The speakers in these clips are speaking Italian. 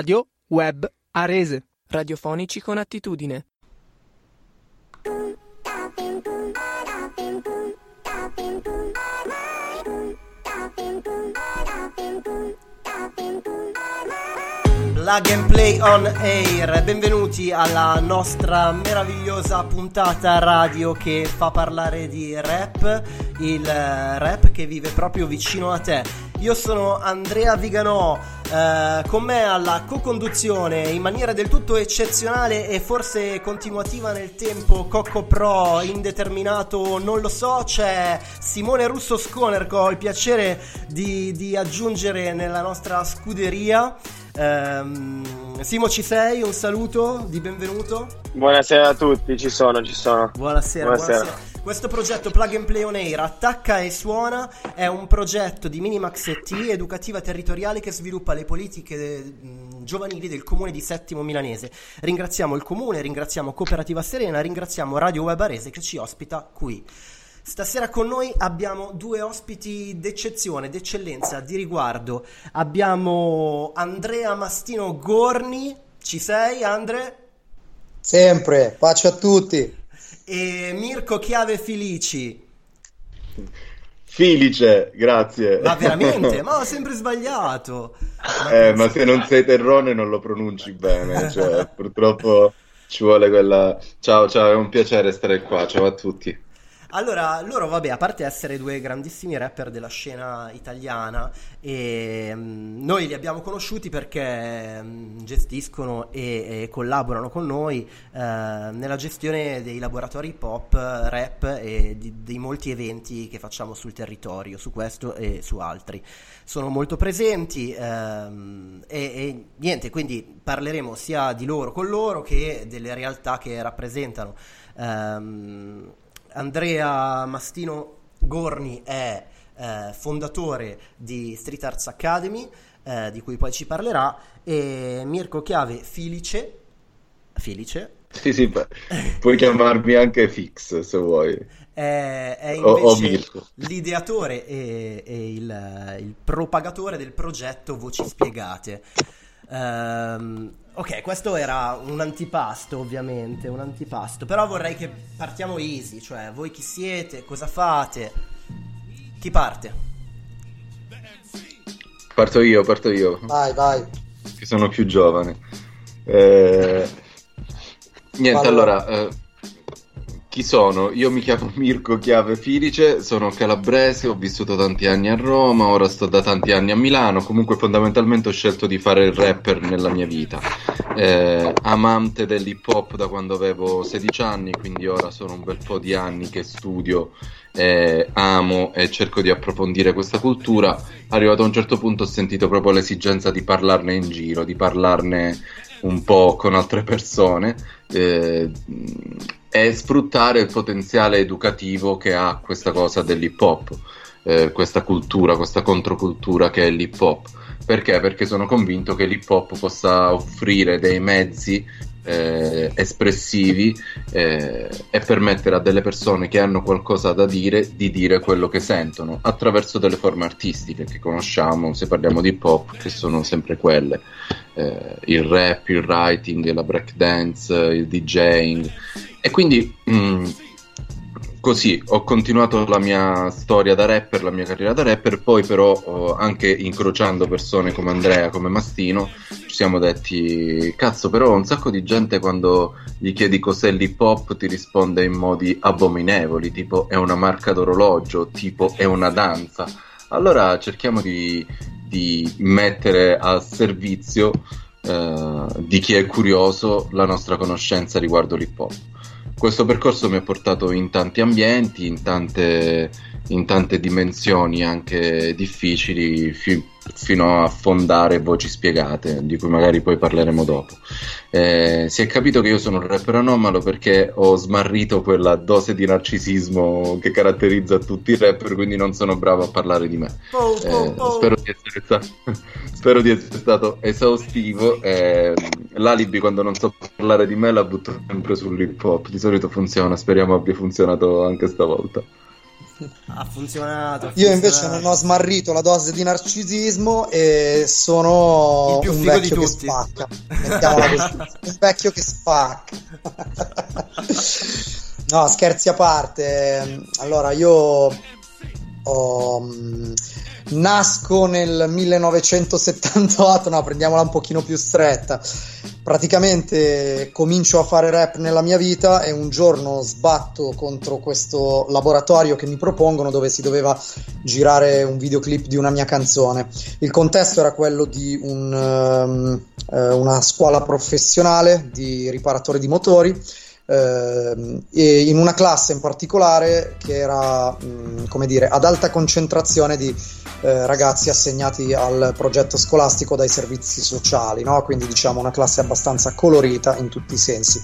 Radio Web Arese. Radiofonici con attitudine. Plug and Play on Air, benvenuti alla nostra meravigliosa puntata radio che fa parlare di rap, il rap che vive proprio vicino a te. Io sono Andrea Viganò, eh, con me alla co-conduzione in maniera del tutto eccezionale e forse continuativa nel tempo, Cocco Pro indeterminato, non lo so, c'è Simone Russo Sconer che ho il piacere di, di aggiungere nella nostra scuderia. Um, Simo ci sei? Un saluto di benvenuto. Buonasera a tutti, ci sono, ci sono. Buonasera, buonasera. buonasera. Questo progetto Plug and Play on Air attacca e suona è un progetto di Minimax T educativa territoriale che sviluppa le politiche mh, giovanili del comune di Settimo Milanese. Ringraziamo il comune, ringraziamo Cooperativa Serena, ringraziamo Radio Web Arese che ci ospita qui. Stasera con noi abbiamo due ospiti d'eccezione, d'eccellenza, di riguardo. Abbiamo Andrea Mastino Gorni. Ci sei, Andre? Sempre, pace a tutti. E Mirko Chiave Filici. Filice, grazie. Ma veramente? ma ho sempre sbagliato. Ma, eh, ma se non sei terrone non lo pronunci bene, cioè, purtroppo ci vuole quella... Ciao, ciao, è un piacere stare qua, ciao a tutti. Allora, loro, vabbè, a parte essere due grandissimi rapper della scena italiana, e, um, noi li abbiamo conosciuti perché um, gestiscono e, e, collaborano con noi uh, nella gestione dei laboratori hip hop, rap e di, dei molti eventi che facciamo sul territorio, su questo e su altri. Sono molto presenti um, e, e niente, quindi parleremo sia di loro con loro che delle realtà che rappresentano. Um, Andrea Mastino Gorni è eh, fondatore di Street Arts Academy, eh, di cui poi ci parlerà, e Mirko Chiave Filice. Filice. Sì, sì, puoi chiamarmi anche Fix se vuoi. È, è invece o, o l'ideatore e, e il, il, propagatore del progetto Voci Spiegate. Um, Ok, questo era un antipasto, ovviamente, un antipasto. Però vorrei che partiamo easy, cioè voi chi siete, cosa fate? Chi parte? Parto io, parto io. Vai, vai. Che sono più giovane. Eh... Niente, allora, allora eh, chi sono? Io mi chiamo Mirko Chiave Filice, sono calabrese, ho vissuto tanti anni a Roma, ora sto da tanti anni a Milano, comunque fondamentalmente ho scelto di fare il rapper nella mia vita. Eh, amante dell'hip hop da quando avevo 16 anni, quindi ora sono un bel po' di anni che studio, eh, amo e cerco di approfondire questa cultura. Arrivato a un certo punto ho sentito proprio l'esigenza di parlarne in giro, di parlarne un po' con altre persone. Eh, è sfruttare il potenziale educativo che ha questa cosa dell'hip hop, eh, questa cultura, questa controcultura che è l'hip hop. Perché? Perché sono convinto che l'hip hop possa offrire dei mezzi eh, espressivi eh, e permettere a delle persone che hanno qualcosa da dire di dire quello che sentono attraverso delle forme artistiche che conosciamo se parliamo di hip hop che sono sempre quelle eh, il rap, il writing, la breakdance, il DJing e quindi mh, mm, così ho continuato la mia storia da rapper, la mia carriera da rapper, poi però oh, anche incrociando persone come Andrea, come Mastino, ci siamo detti, cazzo però un sacco di gente quando gli chiedi cos'è l'hip hop ti risponde in modi abominevoli, tipo è una marca d'orologio, tipo è una danza. Allora cerchiamo di, di mettere a servizio eh, di chi è curioso la nostra conoscenza riguardo l'hip hop questo percorso mi ha portato in tanti ambienti, in tante, in tante dimensioni anche difficili, fi- fino a fondare voci spiegate, di cui magari poi parleremo dopo. Eh, si è capito che io sono un rapper anomalo perché ho smarrito quella dose di narcisismo che caratterizza tutti i rapper, quindi non sono bravo a parlare di me. Eh, spero, di stato, spero, di essere stato esaustivo. Eh, l'alibi quando non so parlare di me la butto sempre sull'hip hop, di solito funziona, speriamo abbia funzionato anche stavolta. Ha funzionato. ha Io invece non ho smarrito la dose di narcisismo e sono Il più un vecchio che spacca. Mettiamola così. un vecchio che spacca. no, scherzi a parte. Allora, io mm, nasco nel 1978, no, prendiamola un pochino più stretta. Praticamente comincio a fare rap nella mia vita e un giorno sbatto contro questo laboratorio che mi propongono dove si doveva girare un videoclip di una mia canzone. Il contesto era quello di un, ehm, eh, una scuola professionale di riparatori di motori ehm, e in una classe in particolare che era, mh, come dire, ad alta concentrazione di eh, ragazzi assegnati al progetto scolastico dai servizi sociali, no? quindi diciamo una classe abbastanza colorita in tutti i sensi.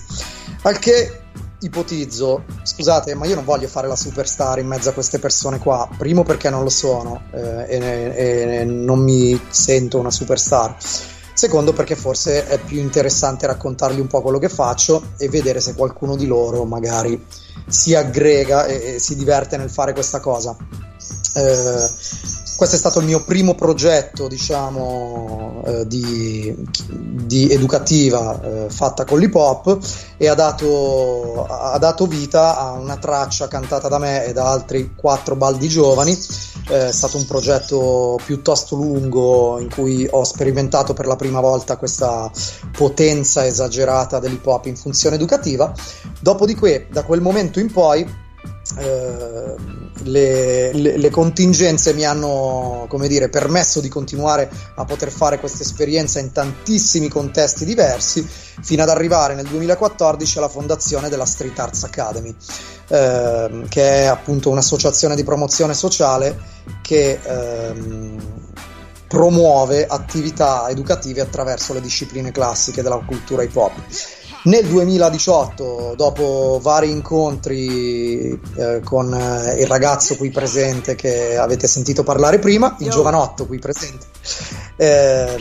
Al che ipotizzo, scusate, ma io non voglio fare la superstar in mezzo a queste persone qua, primo perché non lo sono eh, e, e non mi sento una superstar. Secondo perché forse è più interessante raccontargli un po' quello che faccio e vedere se qualcuno di loro magari si aggrega e, e si diverte nel fare questa cosa. Eh, questo è stato il mio primo progetto, diciamo, eh, di, di educativa eh, fatta con l'hip hop e ha dato, ha dato vita a una traccia cantata da me e da altri quattro baldi giovani. Eh, è stato un progetto piuttosto lungo in cui ho sperimentato per la prima volta questa potenza esagerata dell'hip hop in funzione educativa. Dopodiché, da quel momento in poi, eh, le, le, le, contingenze mi hanno dire, permesso di continuare a poter fare questa esperienza in tantissimi contesti diversi fino ad arrivare nel 2014 alla fondazione della Street Arts Academy eh, che è appunto un'associazione di promozione sociale che ehm, promuove attività educative attraverso le discipline classiche della cultura hip hop nel 2018, dopo vari incontri eh, con eh, il ragazzo qui presente che avete sentito parlare prima, il giovanotto qui presente, eh,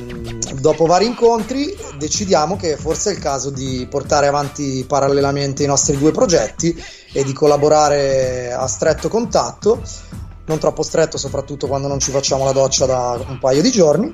dopo vari incontri decidiamo che forse è il caso di portare avanti parallelamente i nostri due progetti e di collaborare a stretto contatto non troppo stretto, soprattutto quando non ci facciamo la doccia da un paio di giorni.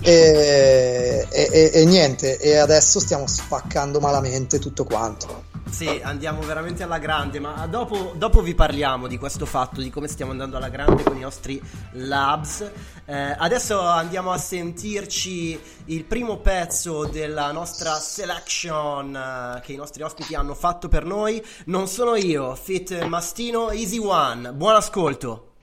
E, e, e, niente, e adesso stiamo spaccando malamente tutto quanto. Sì, andiamo veramente alla grande, ma dopo, dopo, vi parliamo di questo fatto, di come stiamo andando alla grande con i nostri labs. Eh, adesso andiamo a sentirci il primo pezzo della nostra selection eh, che i nostri ospiti hanno fatto per noi. Non sono io, Fit Mastino, Easy One. Buon ascolto.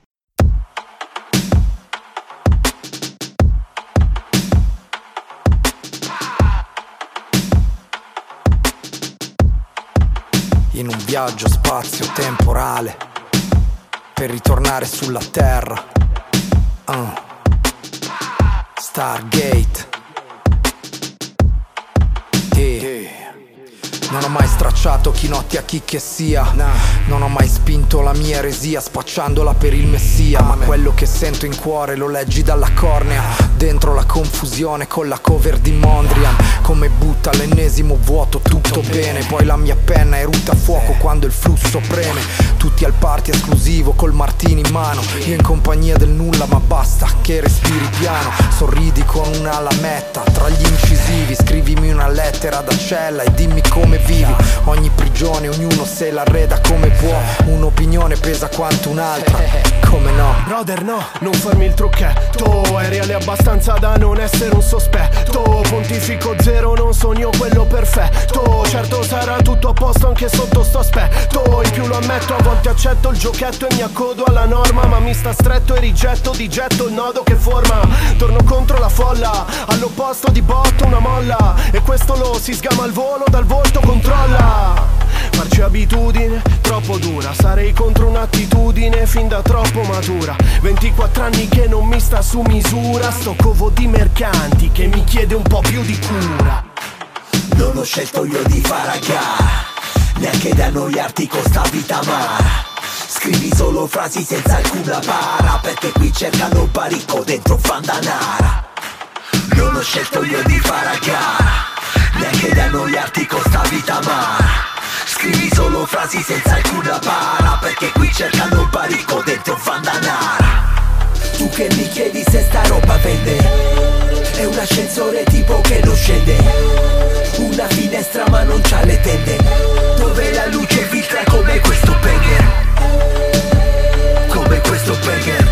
Viaggio spazio-temporale per ritornare sulla Terra. Uh. Stargate. Non ho mai stracciato chinotti a chi che sia. Non ho mai spinto la mia eresia spacciandola per il messia. Ma quello che sento in cuore lo leggi dalla cornea. Dentro la confusione con la cover di Mondrian. Come butta l'ennesimo vuoto tutto bene. Poi la mia penna eruta fuoco quando il flusso preme. Tutti al party esclusivo col martini in mano. Io in compagnia del nulla ma basta che respiri piano. Sorridi con una lametta tra gli incisivi. Scrivimi una lettera da cella e dimmi come vivi Ogni prigione, ognuno se l'arreda come può. Un'opinione pesa quanto un'altra, come no? Brother no, non farmi il trucchetto. È reale abbastanza da non essere un sospetto. Pontifico zero, non sogno quello perfetto. Certo sarà tutto a posto anche sotto sto aspetto. In più lo ammetto, a volte accetto il giochetto E mi accodo alla norma. Ma mi sta stretto e rigetto di getto il nodo che forma. Torno contro la folla All'opposto di botto una molla. E questo lo si sgama al volo dal volto controlla. Farci abitudine, troppo dura. Sarei contro un'attitudine fin da troppo matura. 24 anni che non mi sta su misura. Sto covo di mercanti che mi chiede un po' più di cura. Non ho scelto io di gara Neanche da annoiarti con sta vita amara Scrivi solo frasi senza alcuna para Perché qui cercano baricco dentro fandanara. Non ho scelto io di gara Neanche da annoiarti con sta vita amara Scrivi solo frasi senza alcuna para Perché qui cercano baricco dentro Vandanara Tu che mi chiedi se sta roba vende. È un ascensore tipo che non scende. Una finestra ma non c'ha le tende. Dove la luce filtra come questo banger. Come questo banger.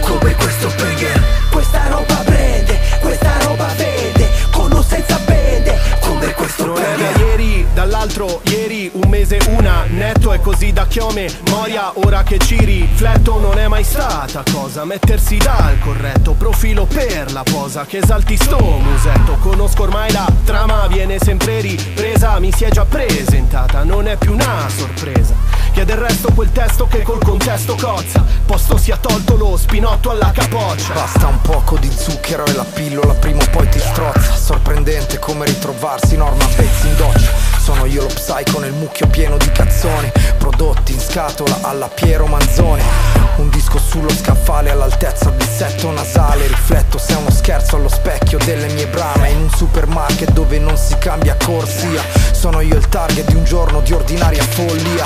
Come questo banger dall'altro ieri, un mese una, netto è così da chiome, moria ora che ci rifletto non è mai stata cosa. Mettersi dal corretto profilo per la posa. Che esalti sto musetto, conosco ormai la trama, viene sempre ripresa, mi si è già presentata, non è più una sorpresa, che del resto quel testo che col contesto cozza, posto sia tolto lo spinotto alla capoccia. Basta un poco di zucchero e la pillola prima o poi ti strozza. Sorprendente come ritrovarsi Norma Bates in doccia. Sono io lo psycho nel mucchio pieno di cazzoni Prodotti in scatola alla Piero Manzoni. Un disco sullo scaffale all'altezza del setto nasale. Rifletto se è uno scherzo allo specchio delle mie brame. In un supermarket dove non si cambia corsia. Sono io il target di un giorno di ordinaria follia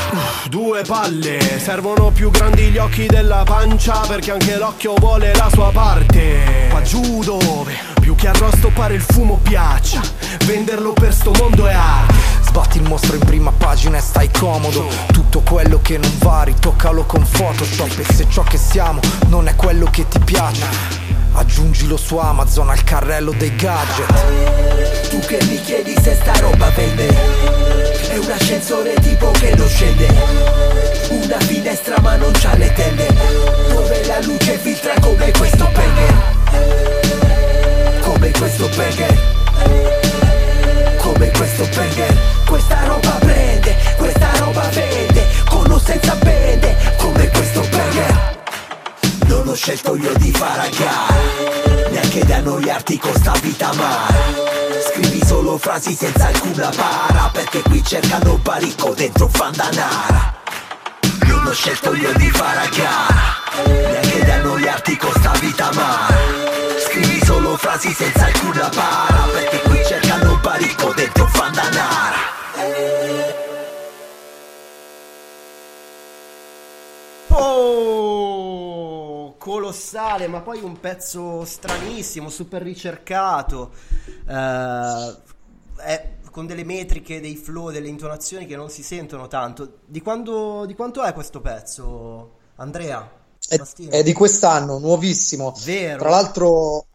Due palle, servono più grandi gli occhi della pancia perché anche l'occhio vuole la sua parte. Qua giù dove più che arrosto pare il fumo piaccia, venderlo per sto mondo è arte. Sbatti il mostro in prima pagina e stai comodo. Tutto quello che non va ritoccalo con Photoshop E se ciò che siamo non è quello che ti piace Aggiungilo su Amazon al carrello dei gadget. Tu che mi chiedi se sta roba vende. È un ascensore tipo che non scende. Una finestra ma non c'ha le tende. Dove la luce filtra come questo banger Come questo banger Come questo banger Questa roba prende, questa roba vende. Con o senza pende Come questo banger non ho scelto io di gara Neanche da annoiarti con sta vita ma Scrivi solo frasi senza alcuna para Perché qui cercano baricco dentro fandanara. Non ho scelto io di gara Neanche da annoiarti con sta vita ma Scrivi solo frasi senza alcuna para Perché qui cercano baricco dentro fandanara. Oh, colossale, ma poi un pezzo stranissimo, super ricercato, eh, è con delle metriche, dei flow, delle intonazioni che non si sentono tanto. Di, quando, di quanto è questo pezzo, Andrea? È, è di quest'anno, nuovissimo. Vero. Tra l'altro,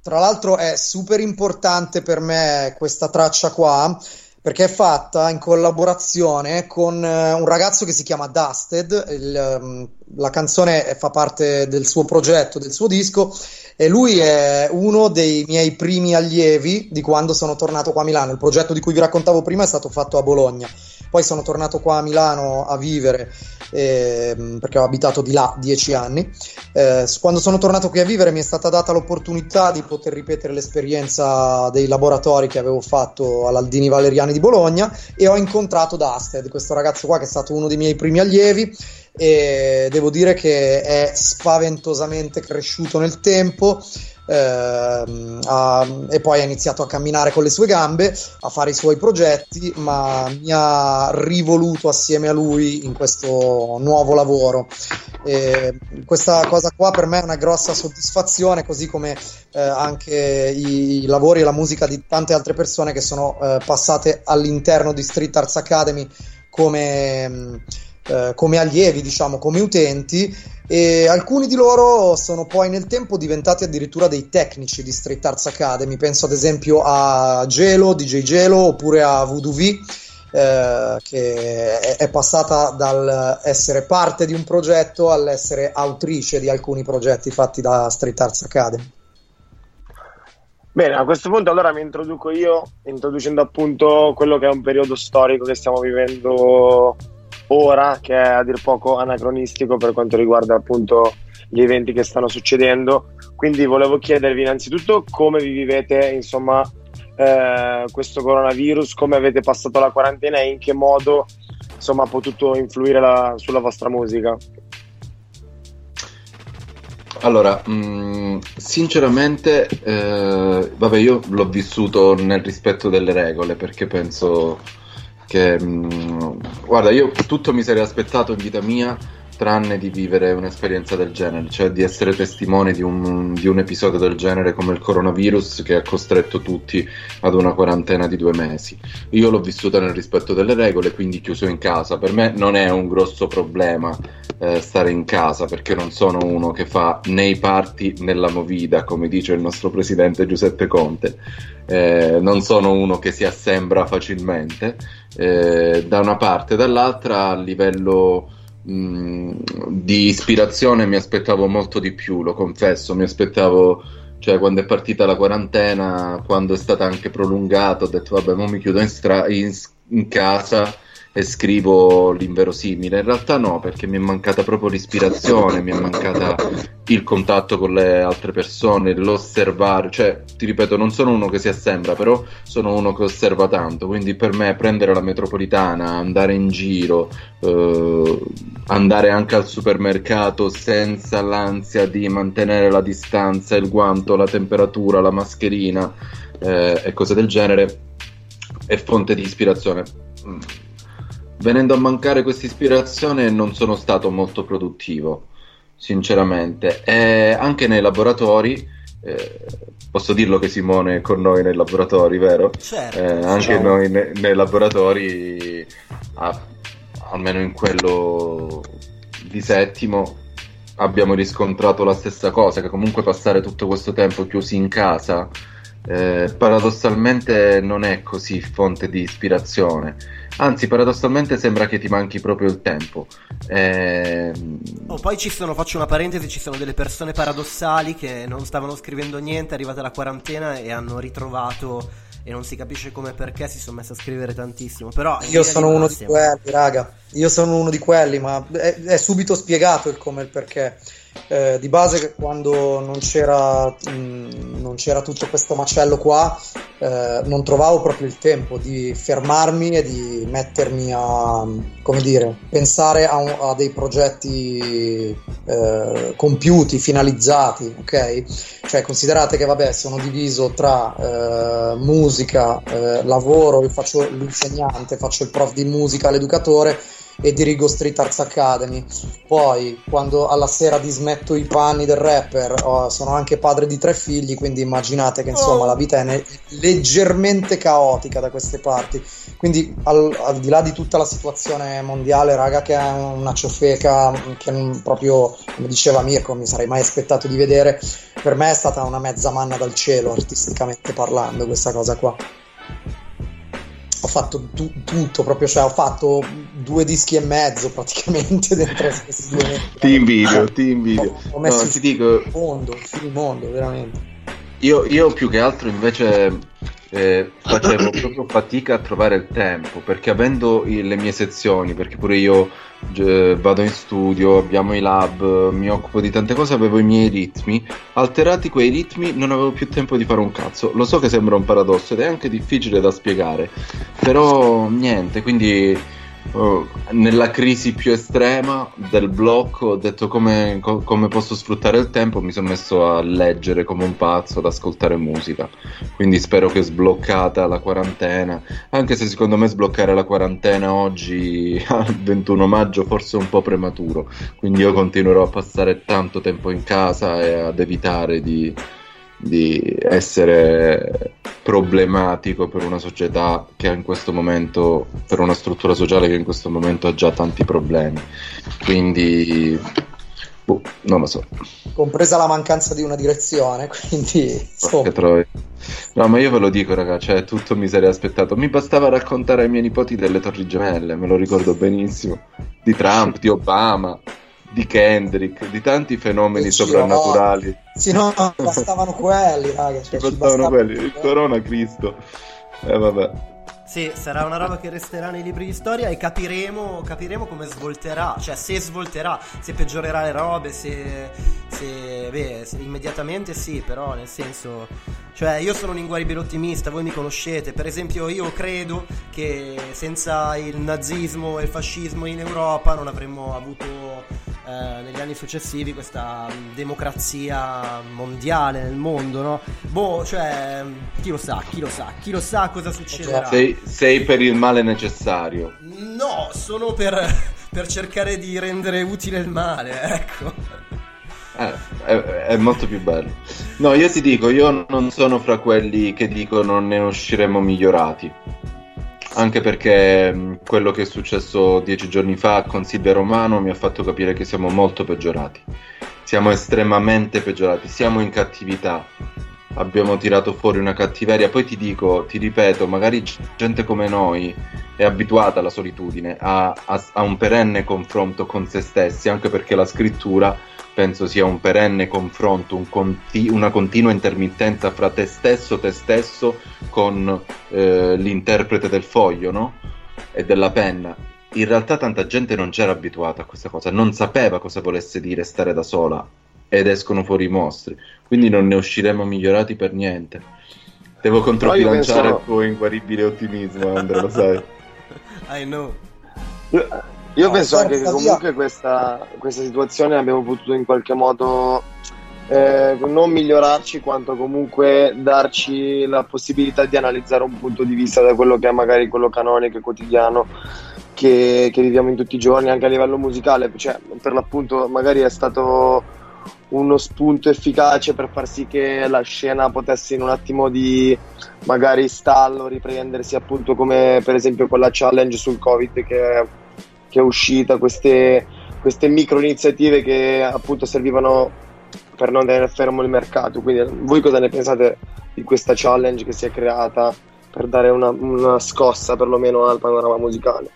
tra l'altro è super importante per me questa traccia qua perché è fatta in collaborazione con eh, un ragazzo che si chiama Dusted. Il, ehm, la canzone fa parte del suo progetto, del suo disco, e lui è uno dei miei primi allievi di quando sono tornato qua a Milano. Il progetto di cui vi raccontavo prima è stato fatto a Bologna. Poi sono tornato qua a Milano a vivere ehm, perché ho abitato di là dieci anni. Eh, quando sono tornato qui a vivere mi è stata data l'opportunità di poter ripetere l'esperienza dei laboratori che avevo fatto all'Aldini Valeriani di Bologna e ho incontrato Dusted, questo ragazzo qua che è stato uno dei miei primi allievi e devo dire che è spaventosamente cresciuto nel tempo. Ehm, ha- e poi ha iniziato a camminare con le sue gambe, a fare i suoi progetti, ma mi ha rivoluto assieme a lui in questo nuovo lavoro. E questa cosa qua per me è una grossa soddisfazione, così come eh, anche i, i lavori e la musica di tante altre persone che sono eh, passate all'interno di Street Arts Academy come, mh, eh, come allievi, diciamo, come utenti. E alcuni di loro sono poi nel tempo diventati addirittura dei tecnici di Street Arts Academy. Penso ad esempio a Gelo, DJ Gelo, oppure a Voodoo V eh, che è, passata dal essere parte di un progetto all'essere autrice di alcuni progetti fatti da Street Arts Academy. Bene, a questo punto allora mi introduco io, introducendo appunto quello che è un periodo storico che stiamo vivendo ora, che è a dir poco anacronistico per quanto riguarda appunto gli eventi che stanno succedendo. Quindi volevo chiedervi innanzitutto come vi vivete, insomma, eh, questo coronavirus, come avete passato la quarantena e in che modo, insomma, ha potuto influire la- sulla vostra musica. Allora, mh, sinceramente, eh, vabbè, io l'ho vissuto nel rispetto delle regole perché penso che mh, guarda, io tutto mi sarei aspettato in vita mia tranne di vivere un'esperienza del genere, cioè di essere testimone di un, di un, episodio del genere come il coronavirus che ha costretto tutti ad una quarantena di due mesi. Io l'ho vissuta nel rispetto delle regole, quindi chiuso in casa. Per me non è un grosso problema eh, stare in casa perché non sono uno che fa né i parti né la movida, come dice il nostro presidente Giuseppe Conte. Eh, non sono uno che si assembra facilmente eh, da una parte, dall'altra a livello di ispirazione mi aspettavo molto di più, lo confesso, mi aspettavo, cioè quando è partita la quarantena, quando è stata anche prolungata, ho detto vabbè, mo mi chiudo in, stra- in, in casa e scrivo l'inverosimile. In realtà no, perché mi è mancata proprio l'ispirazione, mi è mancata il contatto con le altre persone, l'osservare. Cioè, ti ripeto, non sono uno che si assembra, però sono uno che osserva tanto. Quindi per me prendere la metropolitana, andare in giro, eh, andare anche al supermercato senza l'ansia di mantenere la distanza, il guanto, la temperatura, la mascherina eh, e cose del genere, è fonte di ispirazione venendo a mancare questa ispirazione non sono stato molto produttivo, sinceramente. E anche nei laboratori, eh, posso dirlo che Simone è con noi nei laboratori, vero? Certo. Eh, anche certo. noi ne- nei laboratori, a- almeno in quello di settimo, abbiamo riscontrato la stessa cosa, che comunque passare tutto questo tempo chiusi in casa, eh, paradossalmente non è così fonte di ispirazione Anzi, paradossalmente sembra che ti manchi proprio il tempo. Eh... Oh, poi ci sono, faccio una parentesi, ci sono delle persone paradossali che non stavano scrivendo niente, è arrivata la quarantena e hanno ritrovato e non si capisce come e perché si sono messi a scrivere tantissimo. Però io sono uno di quelli, raga. Io sono uno di quelli, ma è, è subito spiegato il come e il perché. Eh, di base quando non c'era, mh, non c'era tutto questo macello qua eh, non trovavo proprio il tempo di fermarmi e di mettermi a come dire pensare a, un, a dei progetti eh, compiuti finalizzati ok? Cioè considerate che vabbè sono diviso tra eh, musica eh, lavoro io faccio l'insegnante faccio il prof di musica l'educatore e dirigo Street Arts Academy. Poi, quando alla sera dismetto i panni del rapper, oh, sono anche padre di tre figli, quindi immaginate che insomma oh. la vita è ne- leggermente caotica da queste parti. Quindi, al, al, di là di tutta la situazione mondiale, raga, che è una ciofeca che proprio, come diceva Mirko, mi sarei mai aspettato di vedere, per me è stata una mezza manna dal cielo, artisticamente parlando, questa cosa qua ho fatto tu- tutto proprio, cioè ho fatto due dischi e mezzo praticamente dentro questi due mesi. ti invidio, ti invidio. Ho, ho messo no, il, ti dico... mondo, il mondo, veramente. Io, io più che altro invece eh, facevo proprio fatica a trovare il tempo perché avendo i, le mie sezioni, perché pure io eh, vado in studio, abbiamo i lab, mi occupo di tante cose, avevo i miei ritmi, alterati quei ritmi non avevo più tempo di fare un cazzo. Lo so che sembra un paradosso ed è anche difficile da spiegare, però niente, quindi Oh, nella crisi più estrema del blocco ho detto come, co- come, posso sfruttare il tempo mi sono messo a leggere come un pazzo ad ascoltare musica. Quindi spero che sbloccata la quarantena. Anche se secondo me sbloccare la quarantena oggi al 21 maggio forse è un po' prematuro. Quindi io continuerò a passare tanto tempo in casa e ad evitare di di essere problematico per una società che in questo momento, per una struttura sociale che in questo momento ha già tanti problemi. Quindi, boh, non lo so. Compresa la mancanza di una direzione, quindi... No, ma io ve lo dico, ragazzi, cioè, tutto mi sarei aspettato. Mi bastava raccontare ai miei nipoti delle Torri Gemelle, me lo ricordo benissimo, di Trump, di Obama di Kendrick, di tanti fenomeni soprannaturali. Sì, no, bastavano quelli, raga. Cioè, ci bastavano quelli, il corona Cristo. E eh, vabbè. Sì, sarà una roba che resterà nei libri di storia e capiremo, capiremo come svolterà, cioè se svolterà, se peggiorerà le robe, se, se, beh, se immediatamente sì, però nel senso, cioè io sono un inguaribile ottimista, voi mi conoscete, per esempio io credo che senza il nazismo e il fascismo in Europa non avremmo avuto eh, negli anni successivi questa democrazia mondiale nel mondo, no? Boh, cioè, chi lo sa, chi lo sa, chi lo sa cosa succederà. Sei, sei per il male necessario. No, sono per, per cercare di rendere utile il male, ecco. Eh, è, è, molto più bello. No, io ti dico, io non sono fra quelli che dicono ne usciremo migliorati. Anche perché quello che è successo dieci giorni fa a Consiglio Romano mi ha fatto capire che siamo molto peggiorati. Siamo estremamente peggiorati, siamo in cattività. Abbiamo tirato fuori una cattiveria. Poi ti dico, ti ripeto, magari gente come noi è abituata alla solitudine, a, a, a un perenne confronto con se stessi, anche perché la scrittura penso sia un perenne confronto, un conti- una continua intermittenza fra te stesso, te stesso con eh, l'interprete del foglio no? e della penna. In realtà tanta gente non c'era abituata a questa cosa, non sapeva cosa volesse dire stare da sola ed escono fuori i mostri, quindi non ne usciremo migliorati per niente. Devo controbilanciare penso... il tuo inguaribile ottimismo, Andrea, lo sai. I know. Io no, penso anche che comunque questa, questa, situazione abbiamo potuto in qualche modo eh, non migliorarci quanto comunque darci la possibilità di analizzare un punto di vista da quello che è magari quello canonico e quotidiano che, che viviamo in tutti i giorni anche a livello musicale. Cioè per l'appunto magari è stato uno spunto efficace per far sì che la scena potesse in un attimo di magari stallo riprendersi appunto come per esempio quella challenge sul covid che che è uscita, queste, queste micro iniziative che appunto servivano per non tenere fermo il mercato. Quindi voi cosa ne pensate di questa challenge che si è creata per dare una, una scossa perlomeno al panorama musicale?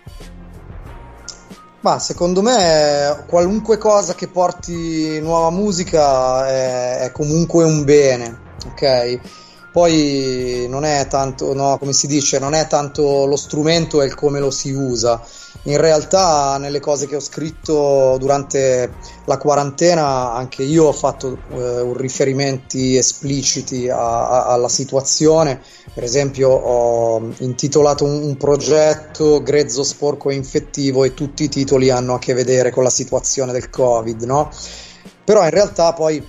Ma secondo me qualunque cosa che porti nuova musica è, è comunque un bene, ok? Poi non è tanto, no, come si dice, non è tanto lo strumento, è il come lo si usa in realtà nelle cose che ho scritto durante la quarantena anche io ho fatto eh, riferimenti espliciti a, a, alla situazione per esempio ho intitolato un, un, progetto grezzo, sporco e infettivo e tutti i titoli hanno a che vedere con la situazione del covid no? però in realtà poi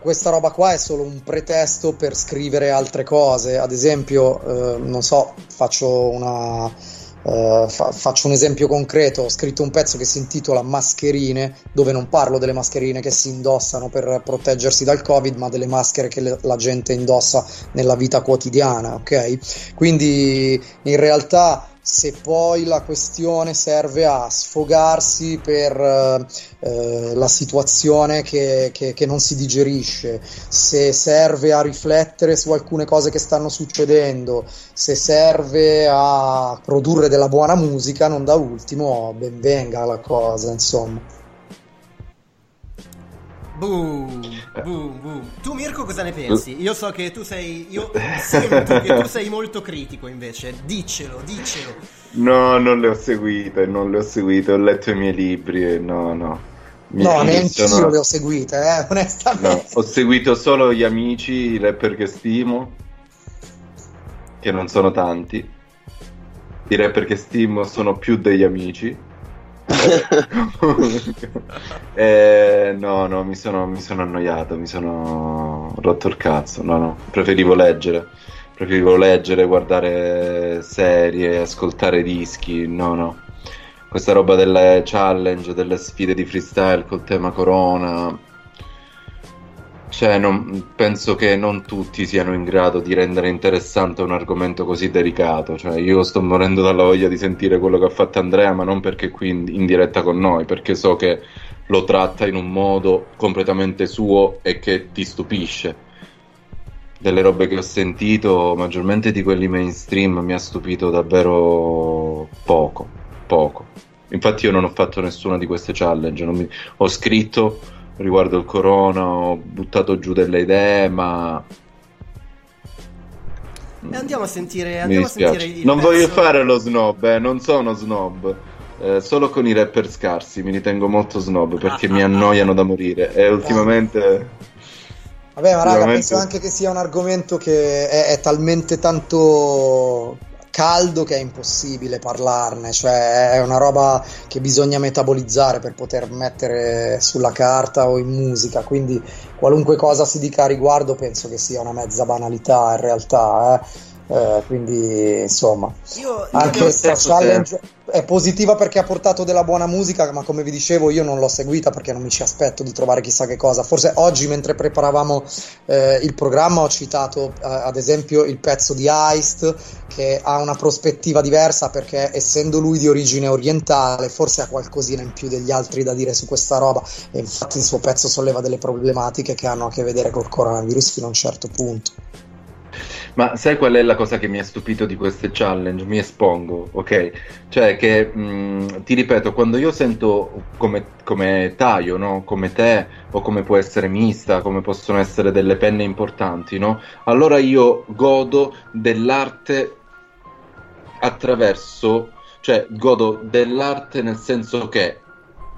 questa roba qua è solo un pretesto per scrivere altre cose ad esempio eh, non so faccio una Uh, fa- faccio un esempio concreto, ho scritto un pezzo che si intitola Mascherine, dove non parlo delle mascherine che si indossano per proteggersi dal Covid, ma delle maschere che le- la gente indossa nella vita quotidiana, ok? Quindi in realtà se poi la questione serve a sfogarsi per eh, la situazione che, che, che, non si digerisce, se serve a riflettere su alcune cose che stanno succedendo, se serve a produrre della buona musica, non da ultimo, ben venga la cosa, insomma. Boom, boom, boom. Tu Mirko cosa ne pensi? Io so che tu sei... Io sento che tu sei molto critico invece. Diccelo, diccelo. No, non le ho seguite, non le ho seguite. Ho letto i miei libri e no, no. Mi no, neanche io le ho seguite, eh, onestamente. No, ho seguito solo gli amici, i rapper che stimo, che non sono tanti. I rapper che stimo sono più degli amici eh, no, no, mi sono, mi sono, annoiato, mi sono rotto il cazzo. No, no, preferivo leggere. Preferivo leggere, guardare serie, ascoltare dischi. No, no. Questa roba delle challenge, delle sfide di freestyle col tema corona cioè, non, penso che non tutti siano in grado di rendere interessante un argomento così delicato. Cioè, io sto morendo dalla voglia di sentire quello che ha fatto Andrea, ma non perché qui in, in diretta con noi, perché so che lo tratta in un modo completamente suo e che ti stupisce. Delle robe che ho sentito, maggiormente di quelli mainstream, mi ha stupito davvero poco. Poco. Infatti, io non ho fatto nessuna di queste challenge. Mi... Ho scritto riguardo il corona, ho buttato giù delle idee, ma... E andiamo a sentire, andiamo a sentire Non pezzo. voglio fare lo snob, eh, non sono snob. Eh, solo con i rapper scarsi mi ritengo molto snob perché ah, mi annoiano da morire e ultimamente... Vabbè, ma raga, penso anche che sia un argomento che è, è talmente tanto caldo che è impossibile parlarne, cioè è una roba che bisogna metabolizzare per poter mettere sulla carta o in musica, quindi qualunque cosa si dica a riguardo penso che sia una mezza banalità in realtà. Eh eh, quindi insomma, io, io anche questa challenge te. è positiva perché ha portato della buona musica, ma come vi dicevo, io non l'ho seguita perché non mi ci aspetto di trovare chissà che cosa. Forse oggi, mentre preparavamo eh, il programma, ho citato eh, ad esempio il pezzo di Heist che ha una prospettiva diversa perché, essendo lui di origine orientale, forse ha qualcosina in più degli altri da dire su questa roba. E infatti, il suo pezzo solleva delle problematiche che hanno a che vedere col coronavirus fino a un certo punto. Ma sai qual è la cosa che mi ha stupito di queste challenge? Mi espongo, ok? Cioè che, mh, mm, ti ripeto, quando io sento come, come Taio, no? Come te, o come può essere Mista, come possono essere delle penne importanti, no? Allora io godo dell'arte attraverso, cioè godo dell'arte nel senso che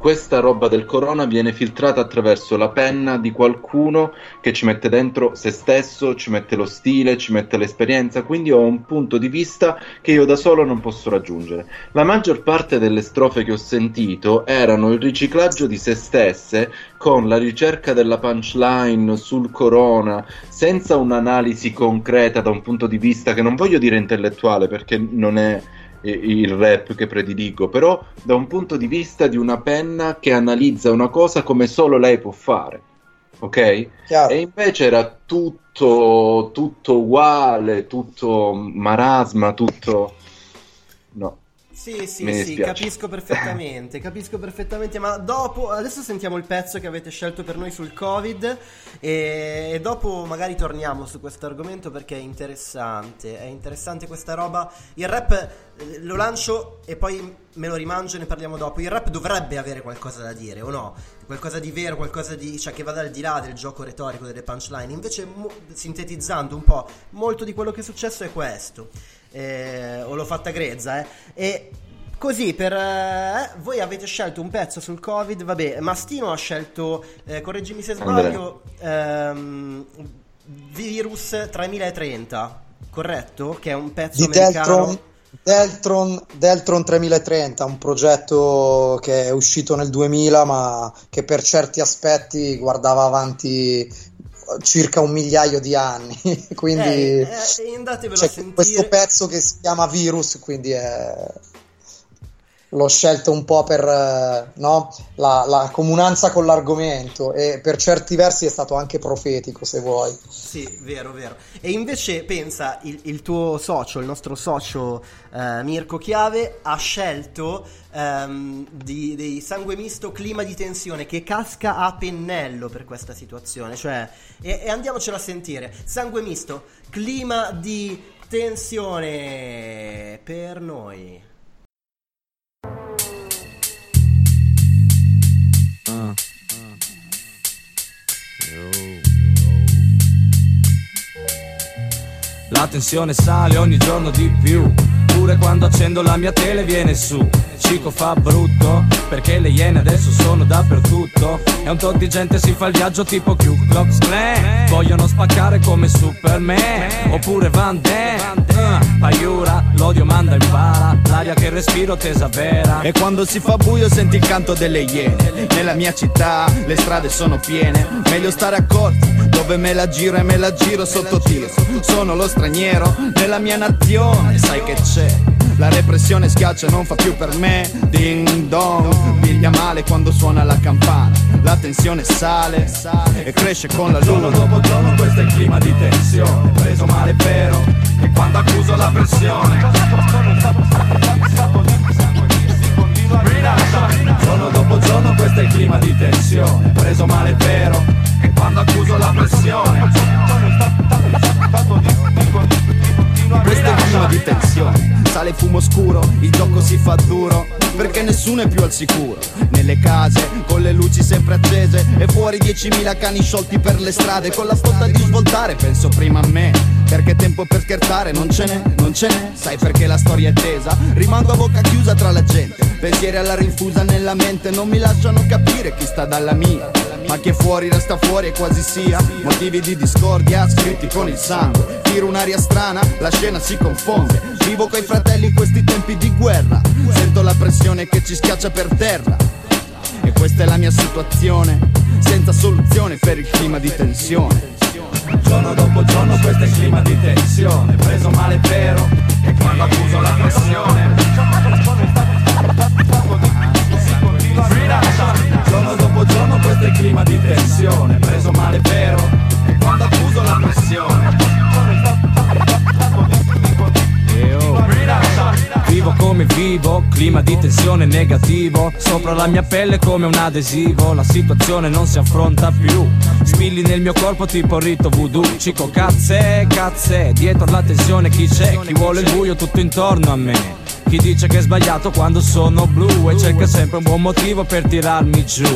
questa roba del corona viene filtrata attraverso la penna di qualcuno che ci mette dentro se stesso, ci mette lo stile, ci mette l'esperienza, quindi ho un punto di vista che io da solo non posso raggiungere. La maggior parte delle strofe che ho sentito erano il riciclaggio di se stesse con la ricerca della punchline sul corona, senza un'analisi concreta da un punto di vista che non voglio dire intellettuale perché non è il rap che prediligo, però da un punto di vista di una penna che analizza una cosa come solo lei può fare. Ok? Chiaro. E invece era tutto, tutto uguale, tutto marasma, tutto... No. Sì, sì, sì, capisco perfettamente, capisco perfettamente, ma dopo, adesso sentiamo il pezzo che avete scelto per noi sul Covid e, e dopo magari torniamo su questo argomento perché è interessante, è interessante questa roba. Il rap eh, lo lancio e poi me lo rimangio e ne parliamo dopo. Il rap dovrebbe avere qualcosa da dire, o no? Qualcosa di vero, qualcosa di, cioè, che vada al di là del gioco retorico delle punchline. Invece, mo- sintetizzando un po', molto di quello che è successo è questo eh, o l'ho fatta grezza, eh. E così, per eh, voi avete scelto un pezzo sul Covid, vabbè, Mastino ha scelto, eh, correggimi se sbaglio, ehm, Virus 3030, corretto? Che è un pezzo di americano. Deltron. Deltron, Deltron 3030, un progetto che è uscito nel 2000 ma che per certi aspetti guardava avanti circa un migliaio di anni. quindi eh, eh, c'è questo pezzo che si chiama Virus, quindi è l'ho scelto un po' per eh, no? la, la, comunanza con l'argomento e per certi versi è stato anche profetico se vuoi. Sì, vero, vero. E invece pensa, il, il tuo socio, il nostro socio eh, Mirko Chiave ha scelto ehm, di, di, sangue misto clima di tensione che casca a pennello per questa situazione, cioè, e, e andiamocelo a sentire, sangue misto, clima di tensione per noi. La tensione sale ogni giorno di più Pure quando accendo la mia tele viene su. Cico fa brutto Perché le iene adesso sono dappertutto. E un tot di gente si fa il viaggio tipo Q Klux Klan. Vogliono spaccare come Superman Oppure Van Damme. Uh, Paiura, l'odio manda in para L'aria che respiro tesa vera. E quando si fa buio senti il canto delle iene. Nella mia città le strade sono piene. Meglio stare accorti dove me la giro e me la giro sotto tiro. Sono lo straniero nella mia nazione Sai che c'è repressione schiaccia non fa più per me. Ding dong Piglia male quando suona la campana. La tensione sale E cresce con la luna. Giorno dopo giorno questo è il clima di tensione. Preso male vero? E quando accuso la pressione. Giorno dopo giorno questo è il clima di tensione. Preso male vero? E quando accuso la pressione. Questo è il clima di tensione Sale fumo scuro, il gioco si fa duro perché nessuno è più al sicuro. Nelle case, con le luci sempre accese e fuori 10.000 cani sciolti per le strade, con la fotta di svoltare penso prima a me. Perché tempo per scherzare non ce n'è, non ce n'è, sai perché la storia è tesa? Rimango a bocca chiusa tra la gente, pensieri alla rinfusa nella mente, non mi lasciano capire chi sta dalla mia. Ma chi è fuori resta fuori e quasi sia Motivi di discordia scritti con il sangue Tiro un'aria strana, la scena si confonde Vivo coi fratelli in questi tempi di guerra. Sento la pressione che ci schiaccia per terra. E questa è la mia situazione Senza soluzione per il clima di tensione. Giorno dopo giorno questo è il clima di tensione. Preso male vero E quando accuso la pressione. Giorno dopo giorno questo è il clima di tensione. Preso male vero E quando accuso la pressione Vivo come vivo, clima di tensione negativo Sopra la mia pelle come un adesivo La situazione non si affronta più Spilli nel mio corpo tipo rito voodoo Cico cazze, cazze Dietro la tensione chi c'è? Chi vuole il buio tutto intorno a me chi dice che è sbagliato quando sono blu E cerca sempre un buon motivo per tirarmi giù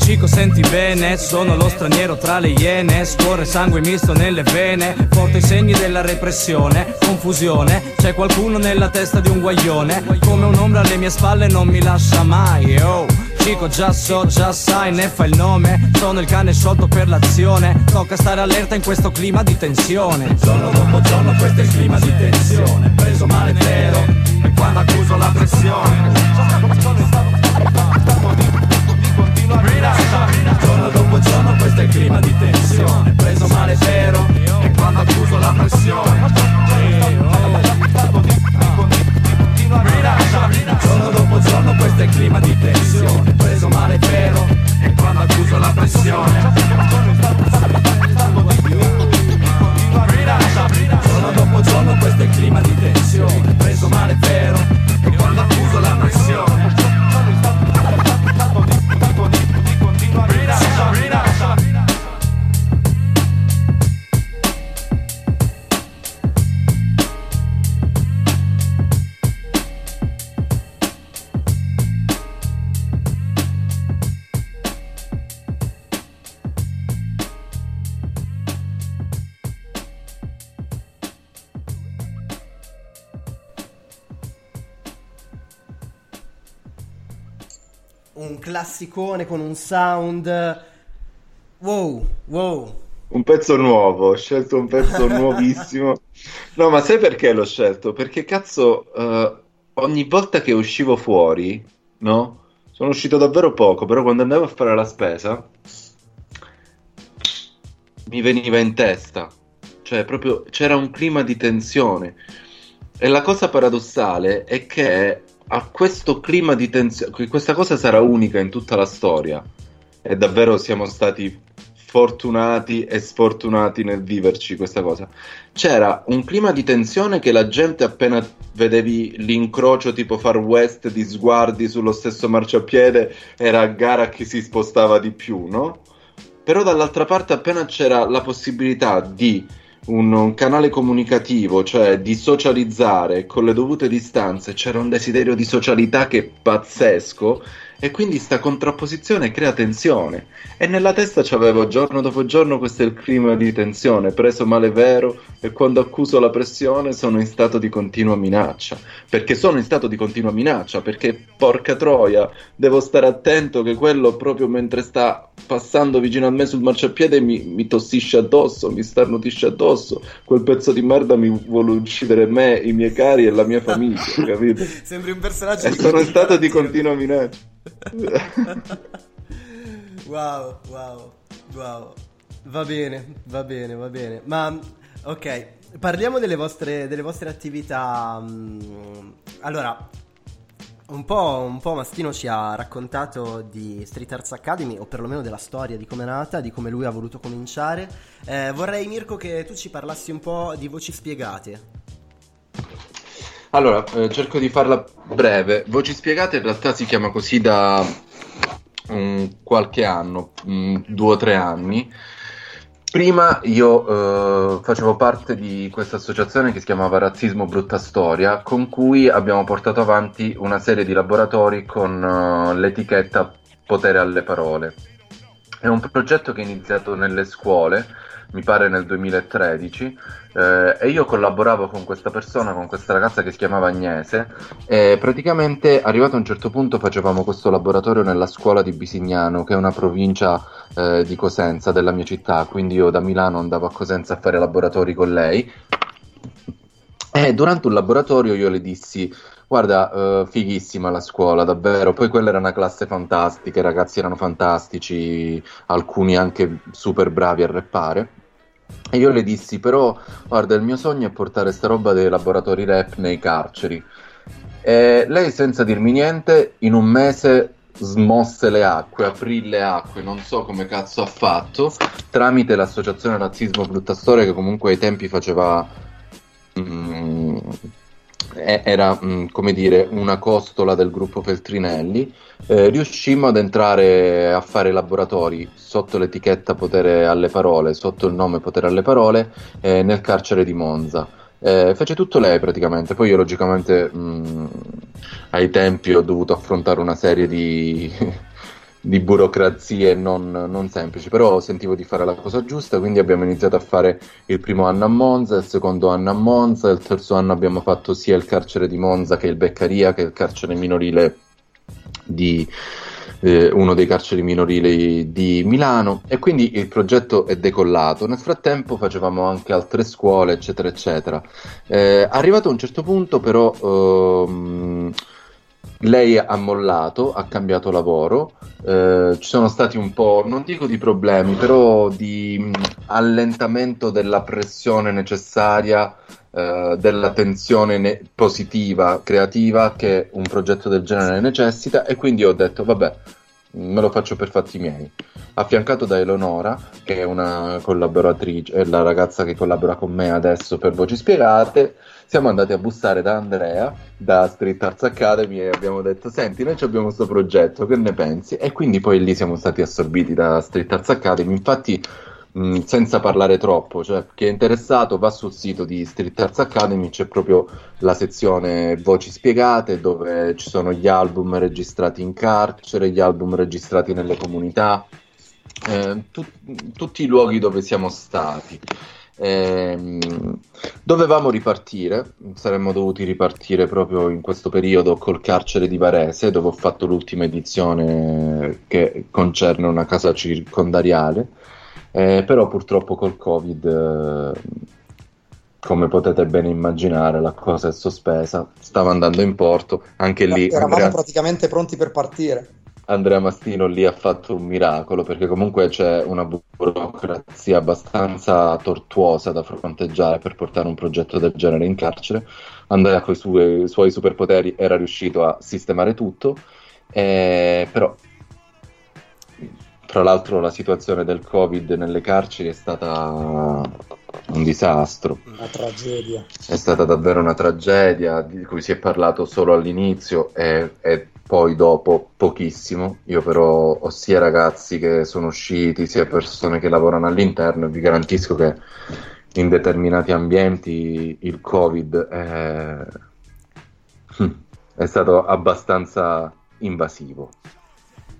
Cico senti bene, sono lo straniero tra le iene Scorre sangue misto nelle vene Porto i segni della repressione, confusione C'è qualcuno nella testa di un guaglione Come un'ombra alle mie spalle non mi lascia mai oh. Cico già so, già sai, ne fa il nome. Sono il cane sciolto per l'azione. Tocca stare allerta in questo clima di tensione. Giorno dopo giorno questo è il clima di tensione. Preso male vero E quando accuso la pressione. Giorno dopo giorno questo è il clima di tensione. Preso male vero E quando accuso la pressione Giorno dopo giorno questo è il clima di tensione. Preso male vero E quando accuso la pressione. Giorno questo è il clima di tensione. Preso male vero E quando accuso la pressione Un classicone con un sound. Wow, wow. Un pezzo nuovo, ho scelto un pezzo nuovissimo. No, ma sai perché l'ho scelto? Perché cazzo, eh, ogni volta che uscivo fuori, no? Sono uscito davvero poco, però quando andavo a fare la spesa mi veniva in testa. Cioè, proprio c'era un clima di tensione. E la cosa paradossale è che a questo clima di tensione, questa cosa sarà unica in tutta la storia. E davvero siamo stati fortunati e sfortunati nel viverci questa cosa. C'era un clima di tensione che la gente appena vedevi l'incrocio tipo Far West di sguardi sullo stesso marciapiede era a gara chi si spostava di più, no? Però dall'altra parte appena c'era la possibilità di un, un canale comunicativo, cioè di socializzare con le dovute distanze, c'era un desiderio di socialità che è pazzesco e quindi sta contrapposizione crea tensione. E nella testa c'avevo giorno dopo giorno questo è il clima di tensione. Preso male vero e quando accuso la pressione sono in stato di continua minaccia. Perché sono in stato di continua minaccia perché porca troia devo stare attento che quello proprio mentre sta passando vicino a me sul marciapiede mi, mi tossisce addosso mi starnutisce addosso. Quel pezzo di merda mi vuole uccidere me i miei cari e la mia famiglia capito? Sembri un personaggio e sono in stato di continua minaccia wow, wow, wow. Va bene, va bene, va bene. Ma ok, parliamo delle vostre, delle vostre attività. mm, Allora, un po', un po' Mastino ci ha raccontato di Street Arts Academy, o perlomeno della storia, di come è nata, di come lui ha voluto cominciare. Eh, vorrei, Mirko, che tu ci parlassi un po' di voci spiegate. Allora, eh, cerco di farla breve. Voci spiegate in realtà si chiama così da mm, qualche anno, mm, due o tre anni. Prima io eh, facevo parte di questa associazione che si chiamava Razzismo Brutta Storia, con cui abbiamo portato avanti una serie di laboratori con eh, l'etichetta Potere alle parole. È un progetto che è iniziato nelle scuole, mi pare nel 2013, eh, e io collaboravo con questa persona, con questa ragazza che si chiamava Agnese, e praticamente arrivato a un certo punto facevamo questo laboratorio nella scuola di Bisignano, che è una provincia eh, di Cosenza, della mia città, quindi io da Milano andavo a Cosenza a fare laboratori con lei. E durante un laboratorio io le dissi Guarda, uh, fighissima la scuola, davvero. Poi quella era una classe fantastica, i ragazzi erano fantastici, alcuni anche super bravi a rappare. E io le dissi, però, guarda, il mio sogno è portare sta roba dei laboratori rap nei carceri. E lei, senza dirmi niente, in un mese smosse le acque, aprì le acque, non so come cazzo ha fatto, tramite l'associazione Razzismo Brutta Storia, che comunque ai tempi faceva. Era mm, come dire una costola del gruppo Feltrinelli, eh, riuscimmo ad entrare a fare laboratori sotto l'etichetta Potere alle Parole, sotto il nome Potere alle Parole, eh, nel carcere di Monza. Eh, fece tutto lei praticamente, poi io logicamente mh, mm, ai tempi ho dovuto affrontare una serie di di burocrazie non, non, semplici, però sentivo di fare la cosa giusta, quindi abbiamo iniziato a fare il primo anno a Monza, il secondo anno a Monza, il terzo anno abbiamo fatto sia il carcere di Monza che il Beccaria, che il carcere minorile di eh, uno dei carceri minorili di Milano e quindi il progetto è decollato. Nel frattempo facevamo anche altre scuole, eccetera, eccetera. Eh, arrivato a un certo punto però... Ehm, lei ha mollato, ha cambiato lavoro, eh, ci sono stati un po', non dico di problemi, però di mh, allentamento della pressione necessaria, eh, della tensione ne- positiva, creativa che un progetto del genere necessita e quindi ho detto vabbè, me lo faccio per fatti miei. Affiancato da Eleonora, che è una collaboratrice, è la ragazza che collabora con me adesso per Voci Spiegate, siamo andati a bussare da Andrea, da Street Arts Academy e abbiamo detto, senti, noi abbiamo questo progetto, che ne pensi? E quindi poi lì siamo stati assorbiti da Street Arts Academy, infatti... Mh, senza parlare troppo, cioè chi è interessato va sul sito di Street Arts Academy, c'è proprio la sezione voci spiegate dove ci sono gli album registrati in carcere, gli album registrati nelle comunità, eh, tu- tutti i luoghi dove siamo stati. Eh, dovevamo ripartire, saremmo dovuti ripartire proprio in questo periodo col carcere di Varese, dove ho fatto l'ultima edizione che concerne una casa circondariale, eh, però purtroppo col Covid, eh, come potete bene immaginare, la cosa è sospesa, stava andando in porto, anche lì... Eravamo Andrea... praticamente pronti per partire. Andrea Mastino lì ha fatto un miracolo perché comunque c'è una burocrazia abbastanza tortuosa da fronteggiare per portare un progetto del genere in carcere. Andrea con i suoi, suoi superpoteri era riuscito a sistemare tutto, eh, però tra l'altro la situazione del Covid nelle carceri è stata un disastro. Una tragedia. È stata davvero una tragedia di cui si è parlato solo all'inizio e, e poi dopo pochissimo. Io però ho sia ragazzi che sono usciti, sia persone che lavorano all'interno vi garantisco che in determinati ambienti il Covid è, è stato abbastanza invasivo.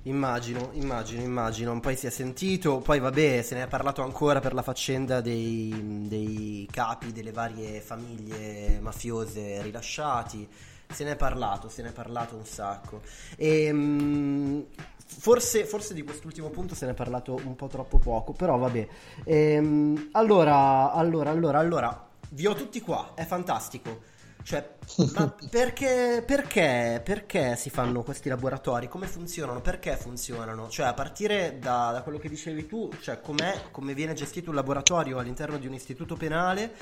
Immagino, immagino, immagino. Poi si è sentito, poi vabbè, se ne è parlato ancora per la faccenda dei, dei capi delle varie famiglie mafiose rilasciati se ne è parlato, se ne è parlato un sacco. E, ehm, forse, forse, di quest'ultimo punto se ne è parlato un po' troppo poco, però vabbè. E, ehm, allora, allora, allora, allora, vi ho tutti qua, è fantastico. Cioè, ma perché, perché, perché, si fanno questi laboratori? Come funzionano? Perché funzionano? Cioè, a partire da, da quello che dicevi tu, cioè com'è, come viene gestito un laboratorio all'interno di un istituto penale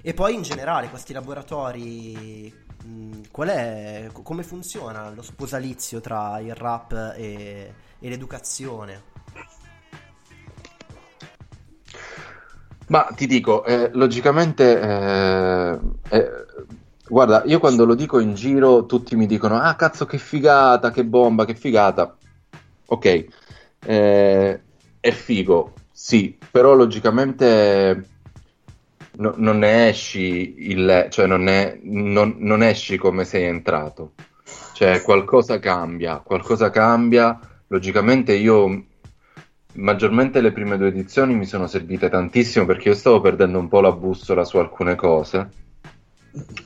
e poi in generale questi laboratori, qual è, come funziona lo sposalizio tra il rap e, e l'educazione? Ma ti dico, eh, logicamente eh, eh, Guarda, io quando lo dico in giro tutti mi dicono ah cazzo che figata, che bomba, che figata. Ok, eh, è figo Sì, però logicamente no- non ne esci il, cioè non, è, non, non esci come sei entrato. Cioè qualcosa cambia, qualcosa cambia. Logicamente io maggiormente le prime due edizioni mi sono servite tantissimo perché io stavo perdendo un po' la bussola su alcune cose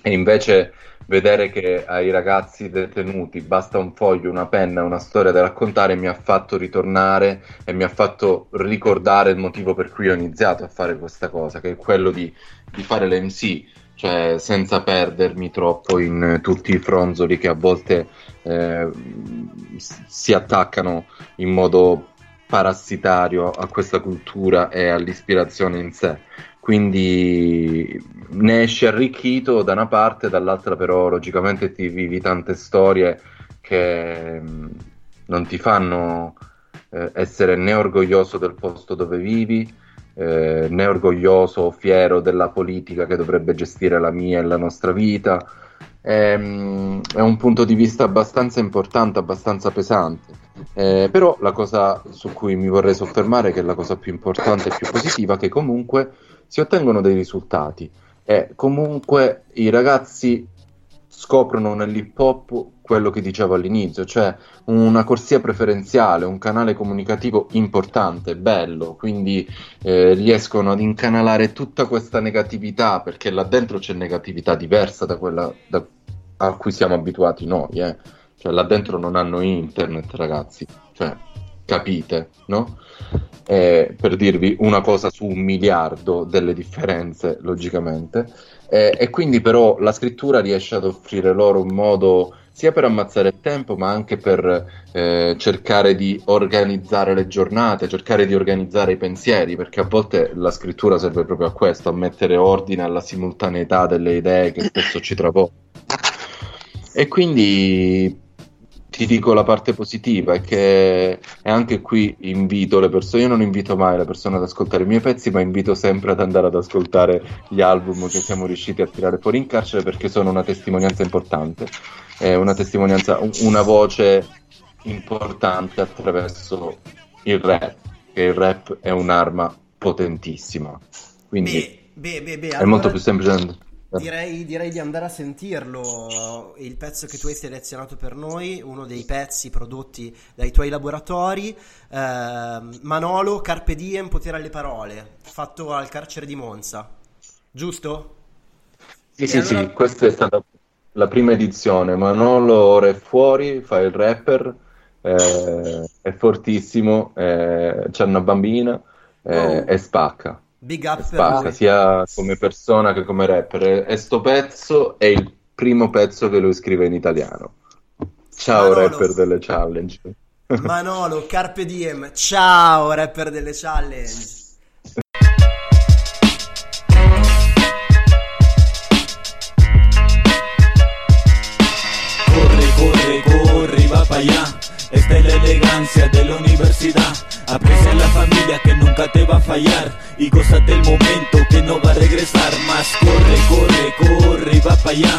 e invece vedere che ai ragazzi detenuti basta un foglio, una penna, una storia da raccontare mi ha fatto ritornare e mi ha fatto ricordare il motivo per cui ho iniziato a fare questa cosa, che è quello di, di fare l'MC, cioè senza perdermi troppo in tutti i fronzoli che a volte eh, si attaccano in modo parassitario a questa cultura e all'ispirazione in sé quindi ne esci arricchito da una parte, dall'altra però logicamente ti vivi tante storie che mh, non ti fanno eh, essere né orgoglioso del posto dove vivi, eh, né orgoglioso o fiero della politica che dovrebbe gestire la mia e la nostra vita. È, mh, è un punto di vista abbastanza importante, abbastanza pesante. Eh, però la cosa su cui mi vorrei soffermare, che è la cosa più importante e più positiva, che comunque si ottengono dei risultati e comunque i ragazzi scoprono nell'hip hop quello che dicevo all'inizio, cioè una corsia preferenziale, un canale comunicativo importante, bello, quindi eh, riescono ad incanalare tutta questa negatività, perché là dentro c'è negatività diversa da quella da, a cui siamo abituati noi, eh. cioè là dentro non hanno internet ragazzi, cioè capite, no? Eh, per dirvi una cosa su un miliardo delle differenze, logicamente. Eh, e quindi però la scrittura riesce ad offrire loro un modo sia per ammazzare il tempo, ma anche per eh, cercare di organizzare le giornate, cercare di organizzare i pensieri, perché a volte la scrittura serve proprio a questo, a mettere ordine alla simultaneità delle idee che spesso ci travolgono. E quindi ti dico la parte positiva, è che e anche qui invito le persone, io non invito mai le persone ad ascoltare i miei pezzi, ma invito sempre ad andare ad ascoltare gli album che siamo riusciti a tirare fuori in carcere perché sono una testimonianza importante, è una testimonianza, una voce importante attraverso il rap, che il rap è un'arma potentissima. Quindi beh, beh, beh, è allora... molto più semplice. Direi, direi, di andare a sentirlo, il pezzo che tu hai selezionato per noi, uno dei pezzi prodotti dai tuoi laboratori, eh, Manolo, Carpe Diem, Potere alle parole, fatto al carcere di Monza, giusto? Sì, e sì, allora... sì, questa è stata la prima edizione, Manolo ora è fuori, fa il rapper, eh, è fortissimo, eh, c'è una bambina eh, oh. e spacca. Big up spacca sia come persona che come rapper. E sto pezzo è il primo pezzo che lui scrive in italiano. Ciao Manolo. rapper delle challenge. Manolo, Carpe Diem, ciao rapper delle challenge. Corre, corre, corre, va para allá. Esta es la elegancia de la universidad. Aprecia la familia que nunca te va a fallar y gózate el momento que no va a regresar más. Corre, corre, corre y va para allá.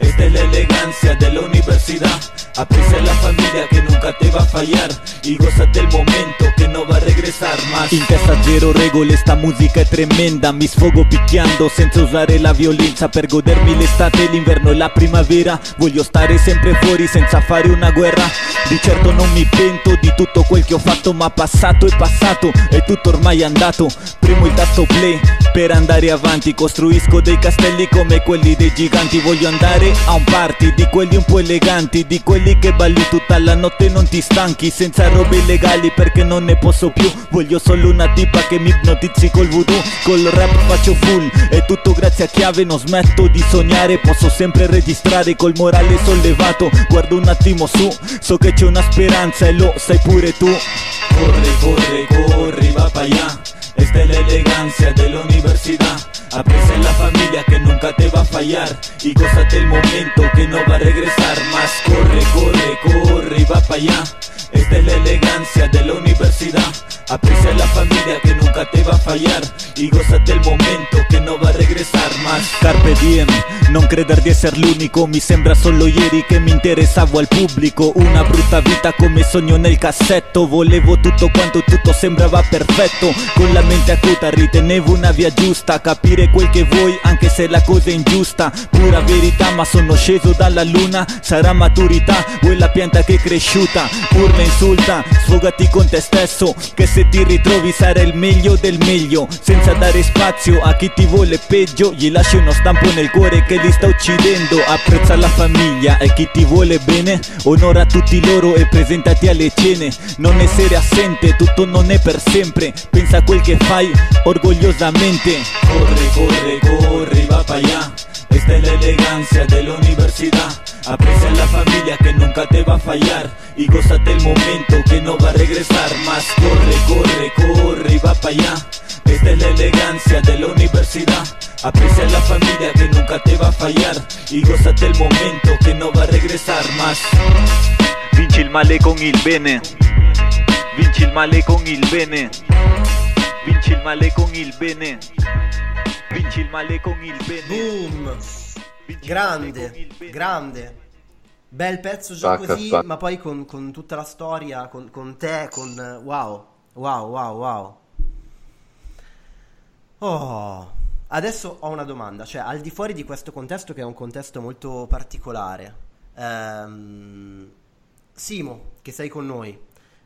Esta es la elegancia de la universidad. Aprecia la familia che nunca te va a fallar y gózate el momento che non va a regresar más. In testa zero regole, sta musica è tremenda. Mi sfogo picchiando senza usare la violenza per godermi l'estate, l'inverno e la primavera. Voglio stare sempre fuori senza fare una guerra. Di certo non mi pento di tutto quel che ho fatto, ma passato è passato, è tutto ormai andato. Premo il tasto play per andare avanti. Costruisco dei castelli come quelli dei giganti. Voglio andare a un party di quelli un po' eleganti, di quelli che balli tutta la notte non ti stanchi Senza robe illegali perché non ne posso più. Voglio solo una tipa che mi ipnotizzi col voodoo Col rap faccio full. È tutto grazie a chiave non smetto di sognare. Posso sempre registrare col morale sollevato. Guardo un attimo su So che c'è una speranza e lo sai pure tu. Corre, corre, corri, va pa' allá Esta es la elegancia de la universidad Aprecia la familia que nunca te va a fallar Y gózate el momento que no va a regresar más Corre, corre, corre y va para allá Esta es la elegancia de la universidad Aprecia la familia que nunca te va a fallar Y gózate el momento que no va a regresar más. Carpe diem, non creder di essere l'unico, mi sembra solo ieri che mi interessavo al pubblico. Una brutta vita come sogno nel cassetto, volevo tutto quanto tutto sembrava perfetto. Con la mente acuta ritenevo una via giusta, capire quel che vuoi anche se la cosa è ingiusta. Pura verità, ma sono sceso dalla luna, sarà maturità o è la pianta che è cresciuta. Urla insulta, sfogati con te stesso, che se ti ritrovi sarai il meglio del meglio, senza dare spazio a chi ti vuole peggio, gli lasci uno stampo nel cuore che li sta uccidendo. Apprezza la famiglia e chi ti vuole bene, onora tutti loro e presentati alle cene. Non essere assente, tutto non è per sempre, pensa a quel che fai orgogliosamente. Corre, corre, corre, va para allá. Esta es la elegancia de la universidad. Aprecia la familia que nunca te va a fallar. Y gózate el momento que no va a regresar más. Corre, corre, corre y va para allá. Esta es la elegancia de la universidad. Aprecia la familia que nunca te va a fallar. Y gózate el momento que no va a regresar más. Vinci il male con il bene. Vinci il male con il bene. Vinci il male con il bene. Vinci il male con il bene. Boom! Grande, grande. Bel pezzo già Spacca, così, spacca. ma poi con, con tutta la storia, con, con te, con... Wow, wow, wow, wow. Oh, adesso ho una domanda, cioè al di fuori di questo contesto che è un contesto molto particolare, ehm, Simo, che sei con noi,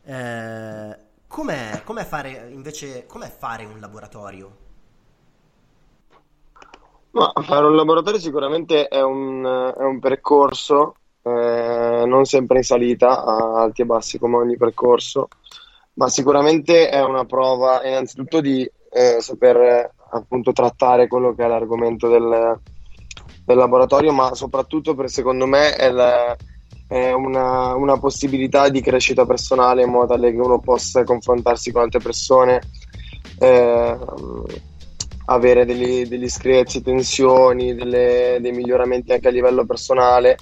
eh, com'è, com'è fare invece, com'è fare un laboratorio? Ma fare un laboratorio sicuramente è un, è un percorso, eh, non sempre in salita, a alti e bassi come ogni percorso, ma sicuramente è una prova innanzitutto di eh, saper appunto trattare quello che è l'argomento del, del laboratorio, ma soprattutto per secondo me è, la- è una, una possibilità di crescita personale in modo tale che uno possa confrontarsi con altre persone. eh, avere degli, degli screzi, tensioni, delle- dei miglioramenti anche a livello personale.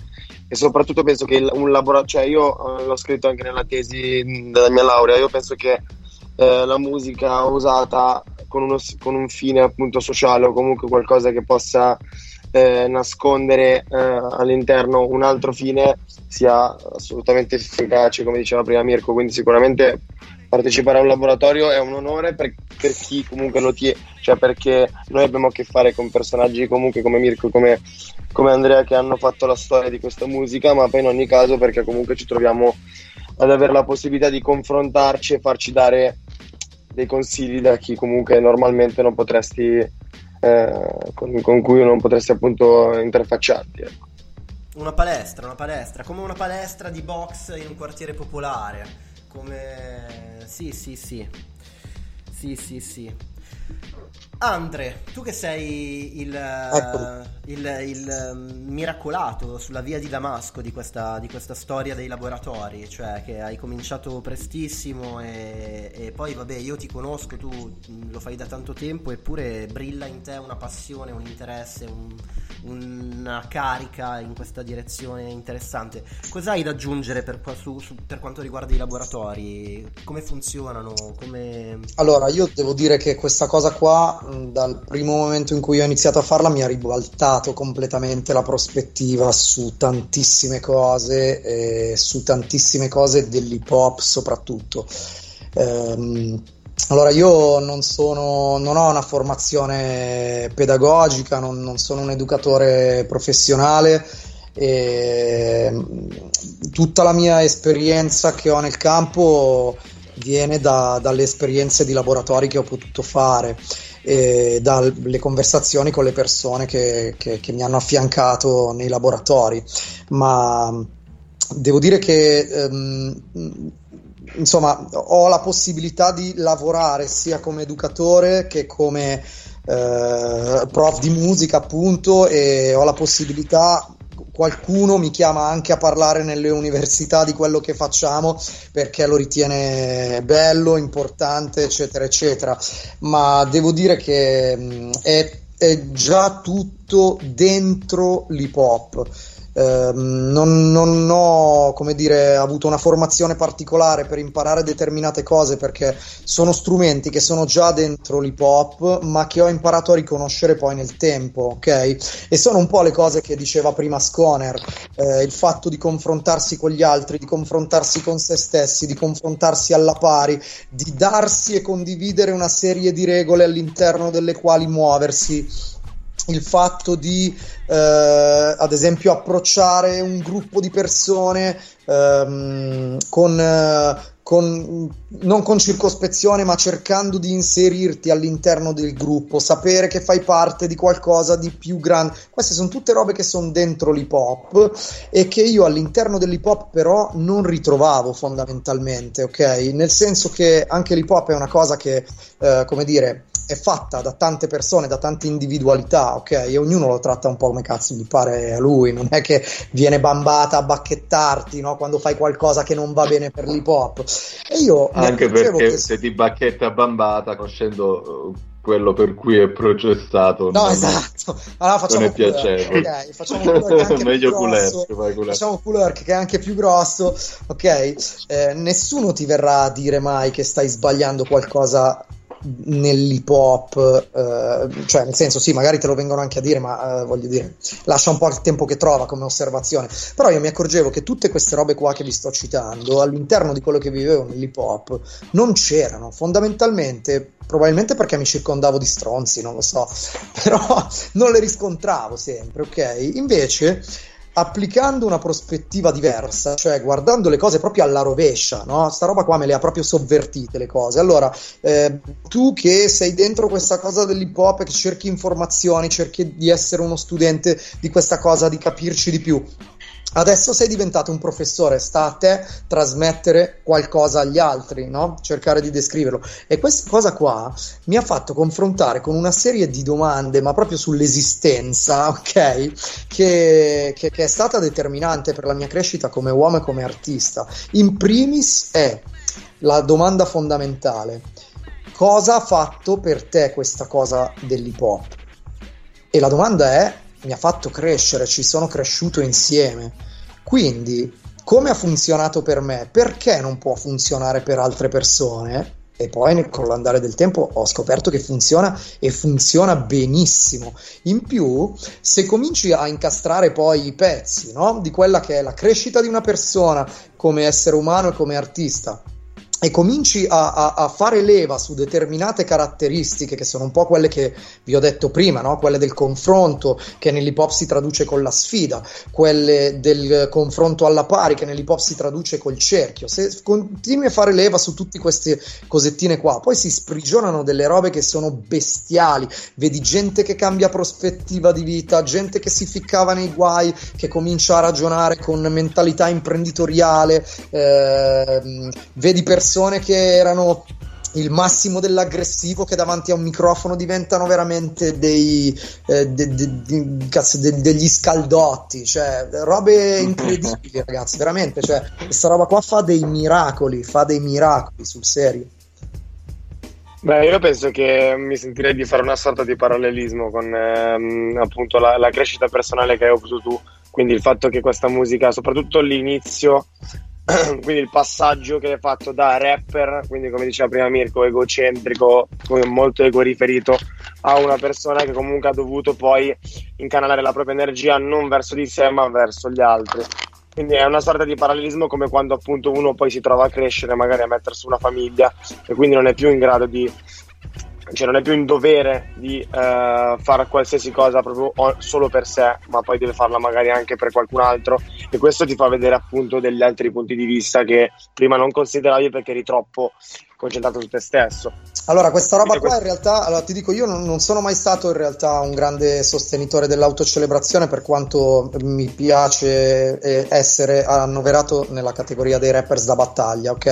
E soprattutto penso che un laboratorio, cioè io eh, l'ho scritto anche nella tesi mh, della mia laurea, io penso che eh, la musica usata con, uno con un fine appunto sociale o comunque qualcosa che possa eh, nascondere eh, all'interno un altro fine sia assolutamente efficace, come diceva prima Mirko, quindi sicuramente partecipare a un laboratorio è un onore per, per chi comunque lo tiene, cioè perché noi abbiamo a che fare con personaggi comunque come Mirko, come, come Andrea che hanno fatto la storia di questa musica, ma poi in ogni caso perché comunque ci troviamo ad avere la possibilità di confrontarci e farci dare dei consigli da chi comunque normalmente non potresti, eh, con, con cui non potresti appunto interfacciarti. ecco. Una palestra, una palestra, come una palestra di box in un quartiere popolare. Come... Sì, sì, sì. Sì, sì, sì. Andre, tu che sei il, il, il, ehm, miracolato sulla via di Damasco di questa, di questa storia dei laboratori, cioè che hai cominciato prestissimo e, e poi vabbè io ti conosco, tu mh, lo fai da tanto tempo eppure brilla in te una passione, un interesse, un- una carica in questa direzione interessante. Cos'hai da aggiungere per, su- su- per quanto riguarda i laboratori? Come funzionano? Come... Allora, io devo dire che questa cosa qua, dal primo momento in cui ho iniziato a farla, mi ha ribaltato completamente la prospettiva su tantissime cose, e su tantissime cose dell'hip hop soprattutto. Ehm, allora, io non sono, non ho una formazione pedagogica, non, non sono un educatore professionale e mh, tutta la mia esperienza che ho nel campo viene da- dalle esperienze di laboratori che ho potuto fare e dalle conversazioni con le persone che, che- che mi hanno affiancato nei laboratori. Ma devo dire che ehm, insomma ho la possibilità di lavorare sia come educatore che come eh, prof di musica appunto e ho la possibilità qualcuno mi chiama anche a parlare nelle università di quello che facciamo perché lo ritiene bello, importante, eccetera, eccetera. Ma devo dire che mh, è, è già tutto dentro l'hip hop. Ehm, non, non ho, dire, avuto una formazione particolare per imparare determinate cose perché sono strumenti che sono già dentro l'hip hop, ma che ho imparato a riconoscere poi nel tempo, ok? E sono un po' le cose che diceva prima Sconer, eh, il fatto di confrontarsi con gli altri, di confrontarsi con se stessi, di confrontarsi alla pari, di darsi e condividere una serie di regole all'interno delle quali muoversi il fatto di eh, ad esempio approcciare un gruppo di persone ehm, con, eh, con, non con circospezione ma cercando di inserirti all'interno del gruppo sapere che fai parte di qualcosa di più grande. Queste sono tutte robe che sono dentro l'hip hop e che io all'interno dell'hip hop però non ritrovavo fondamentalmente ok? Nel senso che anche l'hip hop è una cosa che eh, come dire è fatta da tante persone, da tante individualità, ok? E ognuno lo tratta un po' come cazzo gli pare a lui, non è che viene bambata a bacchettarti, no? Quando fai qualcosa che non va bene per l'hip hop. E io anche perché che... se ti bacchetta bambata, conoscendo uh, quello per cui è processato. No, esatto. Allora facciamo non è piacevole. Okay, facciamo un Meglio grosso, Facciamo cool che è anche più grosso. Ok, eh, nessuno ti verrà a dire mai che stai sbagliando qualcosa nell'hip hop, eh, cioè nel senso sì, magari te lo vengono anche a dire, ma eh, voglio dire, lascia un po' il tempo che trova come osservazione. Però io mi accorgevo che tutte queste robe qua che vi sto citando all'interno di quello che vivevo nell'hip hop non c'erano, fondamentalmente, probabilmente perché mi circondavo di stronzi, non lo so, però non le riscontravo sempre, ok? Invece applicando una prospettiva diversa, cioè guardando le cose proprio alla rovescia, no? Sta roba qua me le ha proprio sovvertite le cose. Allora, eh, tu che sei dentro questa cosa dell'hip hop, che cerchi informazioni, cerchi di essere uno studente di questa cosa, di capirci di più, Adesso sei diventato un professore, sta a te trasmettere qualcosa agli altri, no? cercare di descriverlo. E questa cosa qua mi ha fatto confrontare con una serie di domande, ma proprio sull'esistenza, ok? Che, che, che è stata determinante per la mia crescita come uomo e come artista. In primis è la domanda fondamentale: cosa ha fatto per te questa cosa dell'hip hop? E la domanda è mi ha fatto crescere, ci sono cresciuto insieme. Quindi, come ha funzionato per me, perché non può funzionare per altre persone? E poi con l'andare del tempo ho scoperto che funziona e funziona benissimo. In più, se cominci a incastrare poi i pezzi no? di quella che è la crescita di una persona come essere umano e come artista, e cominci a, a, a, fare leva su determinate caratteristiche che sono un po' quelle che vi ho detto prima, no? quelle del confronto che nell'hip hop si traduce con la sfida, quelle del confronto alla pari che nell'hip hop si traduce col cerchio. Se continui a fare leva su tutte queste cosettine qua, poi si sprigionano delle robe che sono bestiali. Vedi gente che cambia prospettiva di vita, gente che si ficcava nei guai, che comincia a ragionare con mentalità imprenditoriale, eh, vedi persone persone che erano il massimo dell'aggressivo che davanti a un microfono diventano veramente dei, eh, de, de, de, cazzo, degli scaldotti, cioè robe incredibili ragazzi, veramente, cioè questa roba qua fa dei miracoli, fa dei miracoli sul serio. Beh, io penso che mi sentirei di fare una sorta di parallelismo con ehm, appunto la, la crescita personale che hai avuto tu, quindi il fatto che questa musica, soprattutto all'inizio, quindi il passaggio che hai fatto da rapper, quindi come diceva prima Mirko, egocentrico, molto ego riferito, a una persona che comunque ha dovuto poi incanalare la propria energia non verso di sé ma verso gli altri. Quindi è una sorta di parallelismo come quando appunto uno poi si trova a crescere, magari a mettersi una famiglia e quindi non è più in grado di cioè non è più in dovere di uh, fare qualsiasi cosa proprio solo per sé, ma poi deve farla magari anche per qualcun altro. E questo ti fa vedere appunto degli altri punti di vista che prima non consideravi perché eri troppo concentrato su te stesso. Allora, questa roba qua in realtà, allora, ti dico, io non, non, sono mai stato in realtà un grande sostenitore dell'autocelebrazione per quanto mi piace eh, essere annoverato nella categoria dei rappers da battaglia, ok?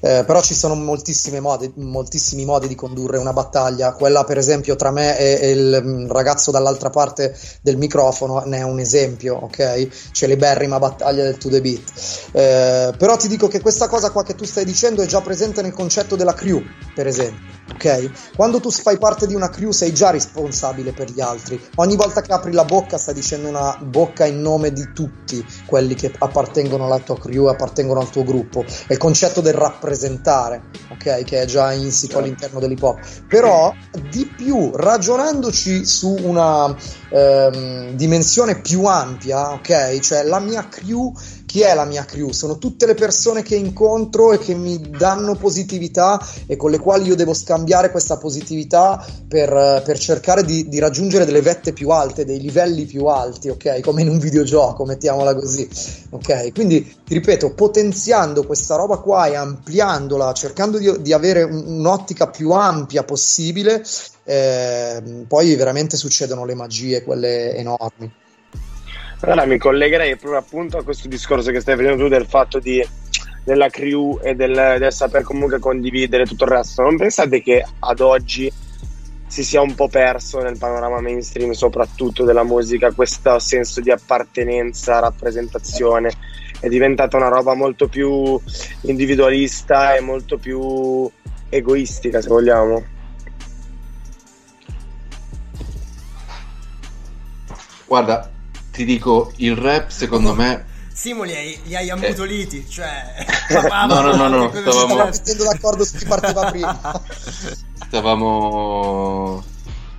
Eh, però ci sono moltissimi modi, moltissimi modi di condurre una battaglia. Quella, per esempio, tra me e, e il mm, ragazzo dall'altra parte del microfono ne è un esempio, ok? C'è l'Iberrima battaglia del To The Beat. Eh, però ti dico che questa cosa qua che tu stai dicendo è già presente nel concetto della crew, per esempio. Ok? Quando tu fai parte di una crew sei già responsabile per gli altri. Ogni volta che apri la bocca stai dicendo una bocca in nome di tutti quelli che appartengono alla tua crew, appartengono al tuo gruppo. È il concetto del rappresentare, ok? Che è già insito all'interno dell'hip hop. Però di più, ragionandoci su una ehm, dimensione più ampia, ok? Cioè la mia crew chi è la mia crew? Sono tutte le persone che incontro e che mi danno positività e con le quali io devo scambiare questa positività per, per cercare di, di, raggiungere delle vette più alte, dei livelli più alti, ok? Come in un videogioco, mettiamola così, ok? Quindi, ti ripeto, potenziando questa roba qua e ampliandola, cercando di, di avere un, un'ottica più ampia possibile, eh, poi veramente succedono le magie, quelle enormi. Allora mi collegherei proprio appunto a questo discorso che stai facendo tu del fatto di, della crew e del, del saper comunque condividere tutto il resto. Non pensate che ad oggi si sia un po' perso nel panorama mainstream, soprattutto della musica, questo senso di appartenenza, rappresentazione? È diventata una roba molto più individualista e molto più egoistica, se vogliamo. Guarda, ti dico, il rap secondo me... Simo li hai, li hai ammutoliti, eh. cioè... no, no, no, no, stavamo... mettendo d'accordo su chi partiva prima. stavamo...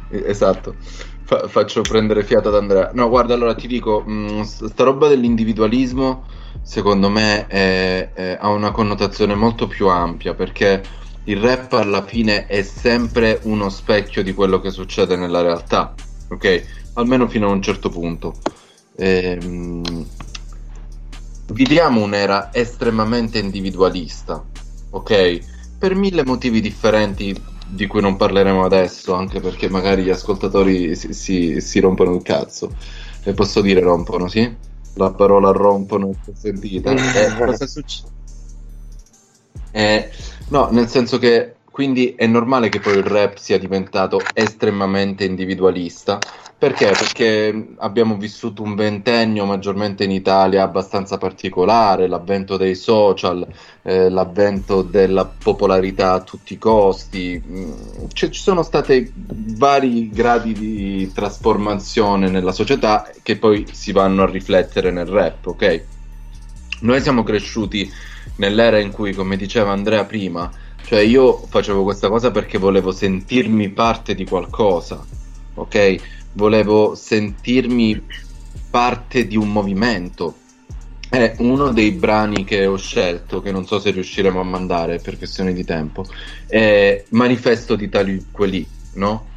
Esatto. Fa- faccio prendere fiato ad Andrea. No, guarda, allora ti dico, mh, sta roba dell'individualismo secondo me è, è, ha una connotazione molto più ampia perché il rap alla fine è sempre uno specchio di quello che succede nella realtà, ok? Almeno fino a un certo punto. Ehm, viviamo un'era estremamente individualista, ok? Per mille motivi differenti di cui non parleremo adesso, anche perché magari gli ascoltatori si, si, si rompono il cazzo. E posso dire rompono, sì? La parola rompono è sentita. eh, cosa succede? Eh, no, nel senso che quindi è normale che poi il rap sia diventato estremamente individualista perché? Perché abbiamo vissuto un ventennio maggiormente in Italia abbastanza particolare, l'avvento dei social, eh, l'avvento della popolarità a tutti i costi, mm, C- ci sono stati vari gradi di trasformazione nella società che poi si vanno a riflettere nel rap, ok? Noi siamo cresciuti nell'era in cui, come diceva Andrea prima, cioè io facevo questa cosa perché volevo sentirmi parte di qualcosa, ok? Volevo sentirmi parte di un movimento. È uno dei brani che ho scelto, che non so se riusciremo a mandare per questione di tempo, è Manifesto di tali quelli, no?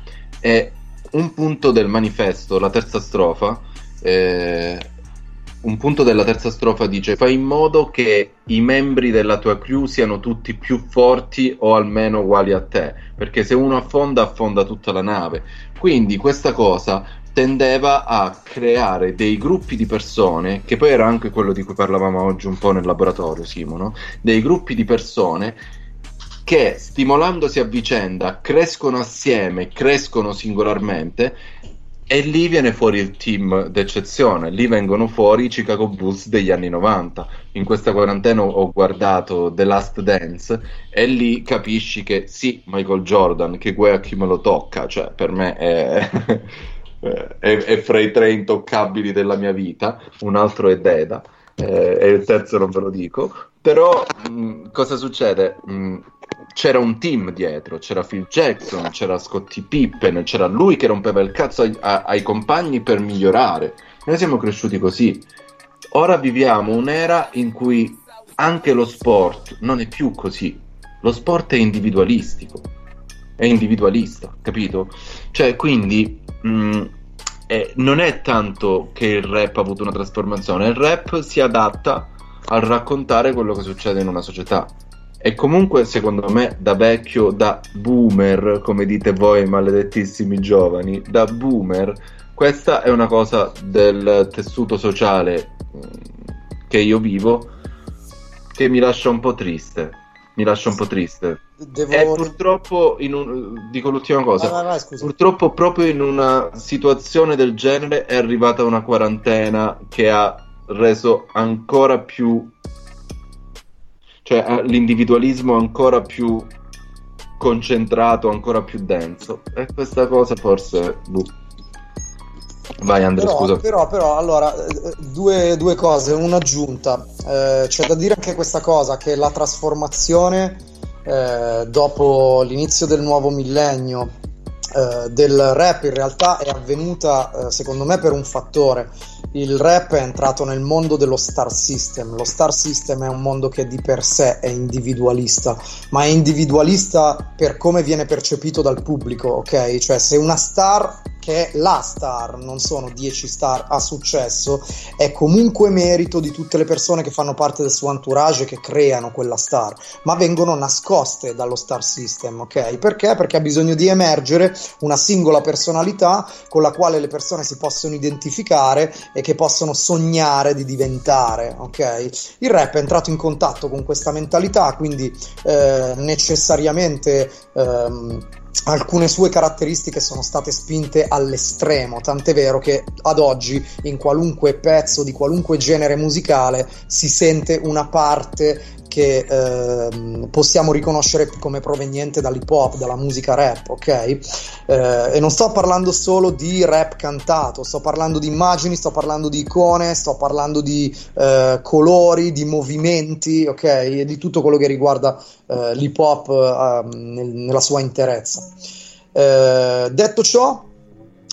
È un punto del manifesto, la terza strofa, eh, un punto della terza strofa dice fai in modo che i membri della tua crew siano tutti più forti o almeno uguali a te, perché se uno affonda affonda tutta la nave. Quindi questa cosa tendeva a creare dei gruppi di persone, che poi era anche quello di cui parlavamo oggi un po' nel laboratorio, Simono, dei gruppi di persone che stimolandosi a vicenda crescono assieme, crescono singolarmente e lì viene fuori il team d'eccezione, lì vengono fuori i Chicago Bulls degli anni 90. In questa quarantena ho guardato The Last Dance e lì capisci che sì, Michael Jordan, che guai a chi me lo tocca, cioè per me è, è, è fra i tre intoccabili della mia vita, un altro è Deda eh, e il terzo non ve lo dico, però mh, cosa succede? Mh, c'era un team dietro, c'era Phil Jackson, c'era Scottie Pippen, c'era lui che rompeva il cazzo ai, ai compagni per migliorare. Noi siamo cresciuti così. Ora viviamo un'era in cui anche lo sport non è più così. Lo sport è individualistico, è individualista, capito? Cioè, quindi mh, eh, non è tanto che il rap ha avuto una trasformazione, il rap si adatta a raccontare quello che succede in una società e comunque, secondo me, da vecchio, da boomer, come dite voi, maledettissimi giovani, da boomer, questa è una cosa del tessuto sociale mm, che io vivo che mi lascia un po' triste. Mi lascia un po' triste. Devo... E purtroppo, un... dico l'ultima cosa, vai, vai, vai, purtroppo proprio in una situazione del genere è arrivata una quarantena che ha reso ancora più cioè eh, l'individualismo ancora più concentrato, ancora più denso. E questa cosa forse... Boh. Vai Andrea, scusa. Però, però, allora, eh, due, due cose, un'aggiunta. Eh, c'è da dire anche questa cosa, che la trasformazione eh, dopo l'inizio del nuovo millennio eh, del rap in realtà è avvenuta, eh, secondo me, per un fattore. Il rap è entrato nel mondo dello star system. Lo star system è un mondo che di per sé è individualista, ma è individualista per come viene percepito dal pubblico, ok? Cioè, se una star che è la star, non sono 10 star, ha successo, è comunque merito di tutte le persone che fanno parte del suo entourage che creano quella star, ma vengono nascoste dallo star system, ok? Perché? Perché ha bisogno di emergere una singola personalità con la quale le persone si possono identificare e che possono sognare di diventare, ok? Il rap è entrato in contatto con questa mentalità, quindi eh, necessariamente ehm, alcune sue caratteristiche sono state spinte all'estremo, tant'è vero che ad oggi in qualunque pezzo di qualunque genere musicale si sente una parte che eh, possiamo riconoscere come proveniente dall'hip hop, dalla musica rap, ok? Eh, e non sto parlando solo di rap cantato, sto parlando di immagini, sto parlando di icone, sto parlando di eh, colori, di movimenti, ok? E di tutto quello che riguarda eh, l'hip hop ehm, nel, nella sua interezza. Eh, detto ciò,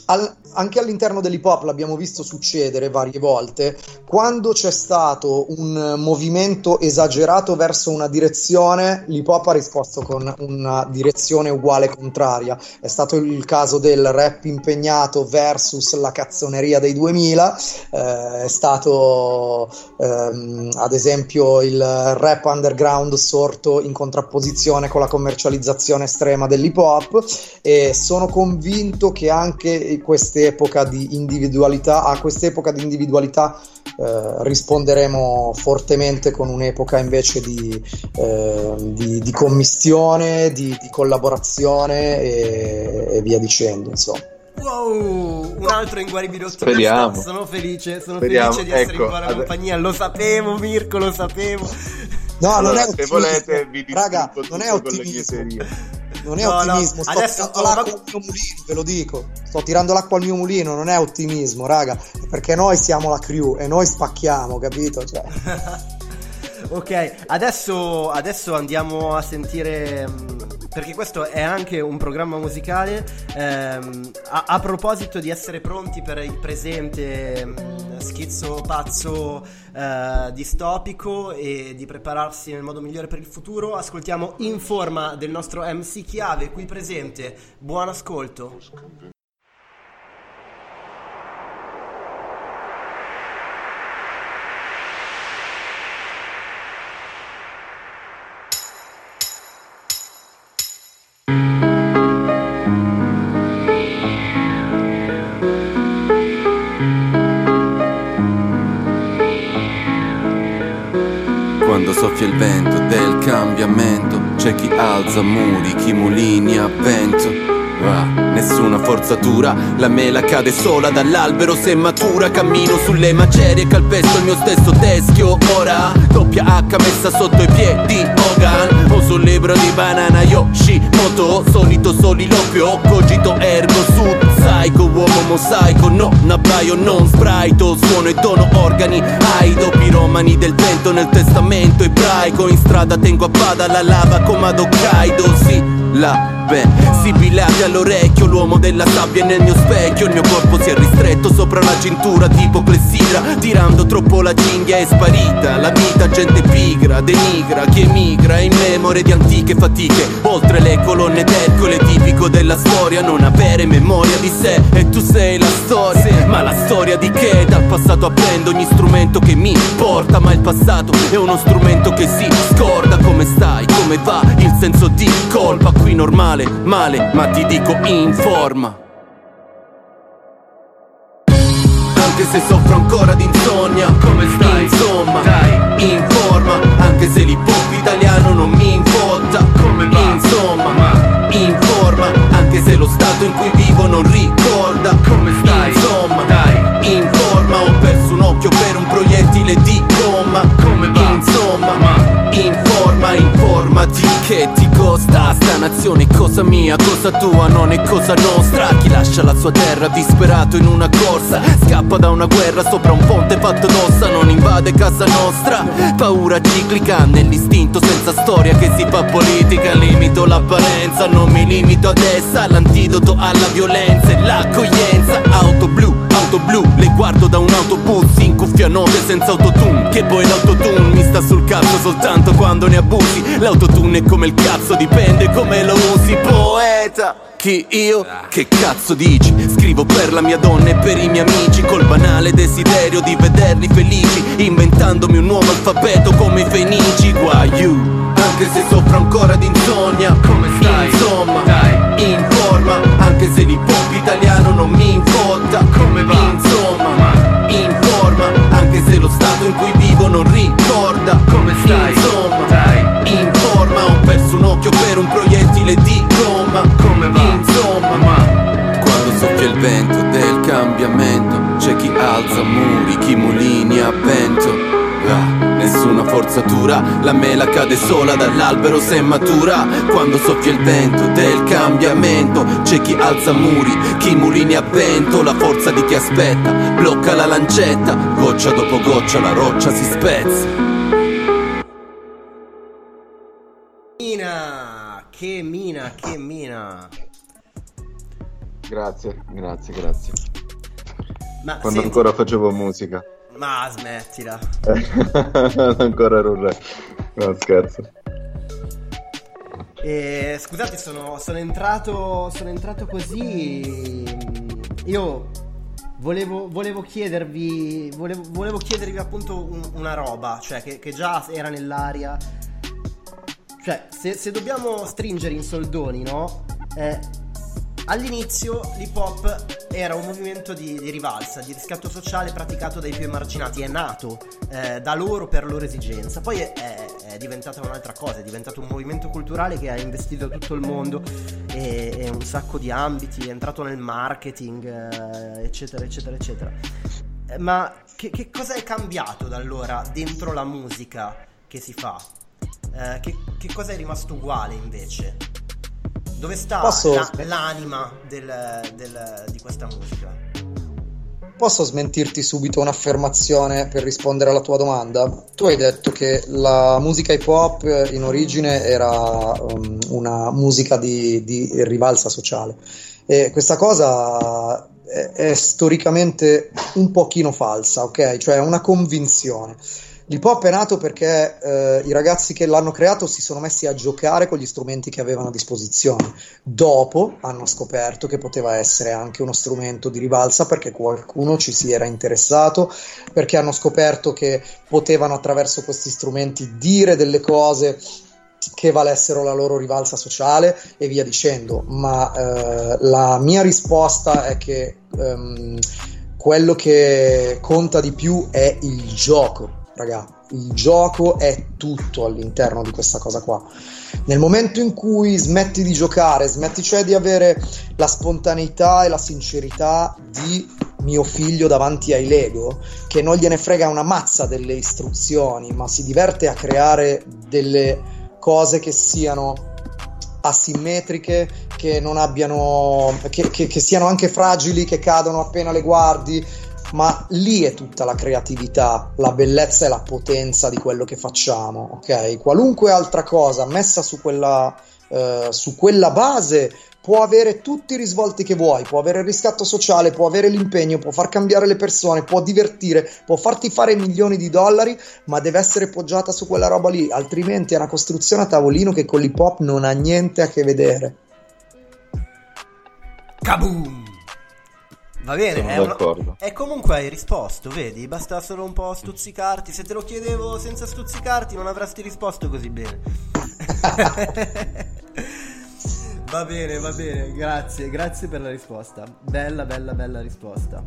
al, anche all'interno dell'hip hop l'abbiamo visto succedere varie volte, quando c'è stato un movimento esagerato verso una direzione, l'hip hop ha risposto con una direzione uguale contraria. È stato il caso del rap impegnato versus la cazzoneria dei 2000, eh, è stato ehm, ad esempio il rap underground sorto in contrapposizione con la commercializzazione estrema dell'hip hop e sono convinto che anche queste quest'epoca di individualità, a quest'epoca di individualità eh, risponderemo fortemente con un'epoca invece di, eh, di, di commistione, di, di collaborazione e, e, via dicendo. Insomma. Wow, un altro inguaribile Speriamo. Sono felice, sono Speriamo. felice di essere ecco, in buona compagnia. Lo sapevo, Mirko, lo sapevo. No, allora, non è se volete vi Raga, non è ottimismo. Non è no, ottimismo, no. sto Adesso, tirando l'acqua al mio mulino, ve lo dico. Sto tirando l'acqua al mio mulino, non è ottimismo, raga, perché noi siamo la crew e noi spacchiamo, capito? Cioè. ok, adesso, adesso andiamo a sentire mm, perché questo è anche un programma musicale ehm, a, a, proposito di essere pronti per il presente mm, schizzo pazzo eh, distopico e di prepararsi nel modo migliore per il futuro ascoltiamo in forma del nostro MC Chiave qui presente. Buon ascolto vento del cambiamento. C'è chi alza muri, chi mulini a vento. Ah, nessuna forzatura, la mela cade sola dall'albero se matura Cammino sulle macerie, calpesto il mio stesso teschio. Ora, doppia H messa sotto i piedi Hogan, o sul libro di banana Yoshi Moto, solito soliloquio, cogito ergo su Psycho, uomo mosaico, non abbaio, non sprite Suono e dono organi, aido, piromani del vento nel testamento ebraico In strada tengo a bada la lava come ad Hokkaido, sì la beh Sibilati all'orecchio, l'uomo della sabbia è nel mio specchio Il mio corpo si è ristretto sopra la cintura tipo clessidra Tirando troppo la cinghia è sparita. La vita gente pigra, denigra, chi emigra In memoria di antiche fatiche. Oltre le colonne d'Ercole tipico della storia Non avere memoria di sé. E tu sei la storia Ma la storia di che? Dal passato apprendo ogni strumento che mi porta Ma il passato è uno strumento che si scorda. Come stai, come va, il senso di colpa qui normale, male, ma ti dico in forma. Se soffro ancora di insonnia, come stai? Insomma, dai, in forma, anche se l'hip italiano non mi infotta, come va? Insomma, ma in forma, anche se lo stato in cui vivo non ricorda, come stai? Insomma, dai, in forma, ho perso un occhio per un proiettile di gomma, informati che ti costa Sta nazione? Cosa mia, cosa tua, non è cosa nostra. Chi lascia la sua terra disperato in una corsa? Scappa da una guerra sopra un ponte fatto d'ossa. Non invade casa nostra. Paura ciclica nell'istinto senza storia che si fa politica. Limito l'apparenza, non mi limito ad essa. L'antidoto alla violenza è l'accoglienza. Auto blu, auto blu, le guardo da un autobus note senza autotune Che poi l'autotune mi sta sul cazzo soltanto quando ne abusi L'autotune è come il cazzo, dipende come lo usi Poeta chi io? Che cazzo dici? Scrivo per la mia donna e per i miei amici Col banale desiderio di vederli felici Inventandomi un nuovo alfabeto come i fenici Guaiu Anche se soffro ancora di insonnia Come stai? Insomma, dai, in forma Anche se l'hip hop italiano non mi infotta Come va? Insomma, in forma Anche se lo stato in cui vivo non ricorda Come stai? Insomma, dai, in forma Ho perso un occhio per un proiettile di gomma. Come va? Insomma, ma quando soffia il vento del cambiamento C'è chi alza muri, chi mulini a vento. Ah, Nessuna forzatura, la mela cade sola dall'albero se matura Quando soffia il vento del cambiamento C'è chi alza muri, chi mulini a vento La forza di chi aspetta, blocca la lancetta Goccia dopo goccia la roccia si spezza Mina, che mina, che mina. Grazie, grazie, grazie. Ma Quando senti- ancora facevo musica. Ma smettila. ancora ero un re. No, scherzo. Eh, scusate, sono, sono entrato. Sono entrato così. mm, Io volevo, volevo chiedervi. Volevo, volevo chiedervi appunto un- una roba. Cioè, che, che già era nell'aria. Cioè, se, se dobbiamo stringere in soldoni, no? Eh, all'inizio l'hip hop era un movimento di, di rivalsa, di riscatto sociale praticato dai più emarginati. È nato eh, da loro per loro esigenza. Poi è, è- diventata un'altra cosa, è diventato un movimento culturale che ha investito tutto il mondo e, e un sacco di ambiti, è entrato nel marketing, eh, eccetera, eccetera, eccetera. Eh, Ma che, che cosa è cambiato da allora dentro la musica che si fa? Eh, che, che cosa è rimasto uguale invece? Dove sta Posso- la- l'anima del- del- di questa musica? Posso smentirti subito un'affermazione per rispondere alla tua domanda? Tu hai detto che la musica hip hop eh, in origine era um, una musica di, di rivalsa sociale e questa cosa è, è storicamente un pochino falsa, ok? Cioè è una convinzione. L'hip hop è nato perché eh, i ragazzi che l'hanno creato si sono messi a giocare con gli strumenti che avevano a disposizione. Dopo hanno scoperto che poteva essere anche uno strumento di rivalsa perché qualcuno ci si era interessato, perché hanno scoperto che potevano attraverso questi strumenti dire delle cose che valessero la loro rivalsa sociale e via dicendo. Ma eh, la mia risposta è che ehm, quello che conta di più è il gioco, raga. Il gioco è tutto all'interno di questa cosa qua. Nel momento in cui smetti di giocare, smetti cioè di avere la spontaneità e la sincerità di mio figlio davanti ai Lego, che non gliene frega una mazza delle istruzioni, ma si diverte a creare delle cose che siano asimmetriche, che non abbiano, che, che- che siano anche fragili, che cadono appena le guardi. Ma lì è tutta la creatività, la bellezza e la potenza di quello che facciamo, ok? Qualunque altra cosa messa su quella, eh, su quella base può avere tutti i risvolti che vuoi, può avere il riscatto sociale, può avere l'impegno, può far cambiare le persone, può divertire, può farti fare milioni di dollari, ma deve essere poggiata su quella roba lì, altrimenti è una costruzione a tavolino che con l'hip hop non ha niente a che vedere. Kaboom! Va bene, Sono è, una- d'accordo. e comunque hai risposto, vedi? Basta solo un po' stuzzicarti. Se te lo chiedevo senza stuzzicarti, non avresti risposto così bene. va bene, va bene, grazie, grazie per la risposta. Bella, bella, bella risposta.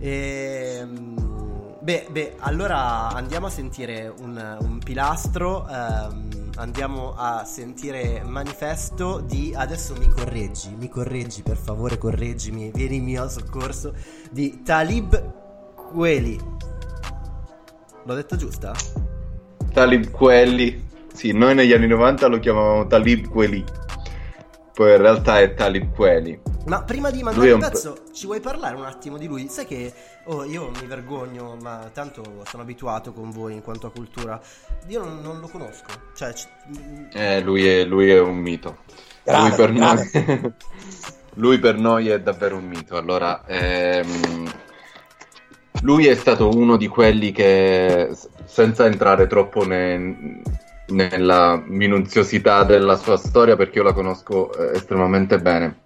Ehm, beh, beh, allora andiamo a sentire un, un pilastro. ehm, andiamo a sentire manifesto di. Adesso mi correggi, mi correggi, per favore, correggimi, vieni in mio soccorso. Di Talib Kweli. L'ho detto giusta? Talib Quelli. Sì, noi negli anni 90 lo chiamavamo Talib Kweli. Poi in realtà è Talib Kweli. Ma prima di mandare un pezzo, ci vuoi parlare un attimo di lui? Sai che oh, io mi vergogno, ma tanto sono abituato con voi in quanto a cultura. Io non, non lo conosco. Cioè, c- Eh, lui è, lui è un mito. Grande, lui, per noi, lui per noi è davvero un mito. Allora, ehm, lui è stato uno di quelli che, senza entrare troppo ne- nella minuziosità della sua storia, perché io la conosco eh, estremamente bene,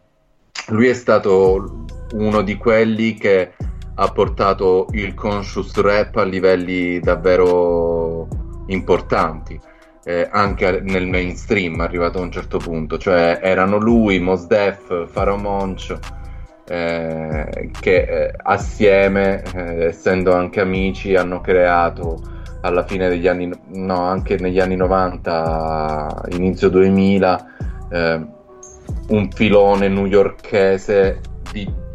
lui è stato uno di quelli che ha portato il conscious rap a livelli davvero importanti eh, anche nel mainstream arrivato a un certo punto, cioè erano lui, Mos Def, Faro Monch, eh, che eh, assieme, eh, essendo anche amici, hanno creato alla fine degli anni, no, anche negli anni 90, inizio 2000, eh, un filone newyorkese di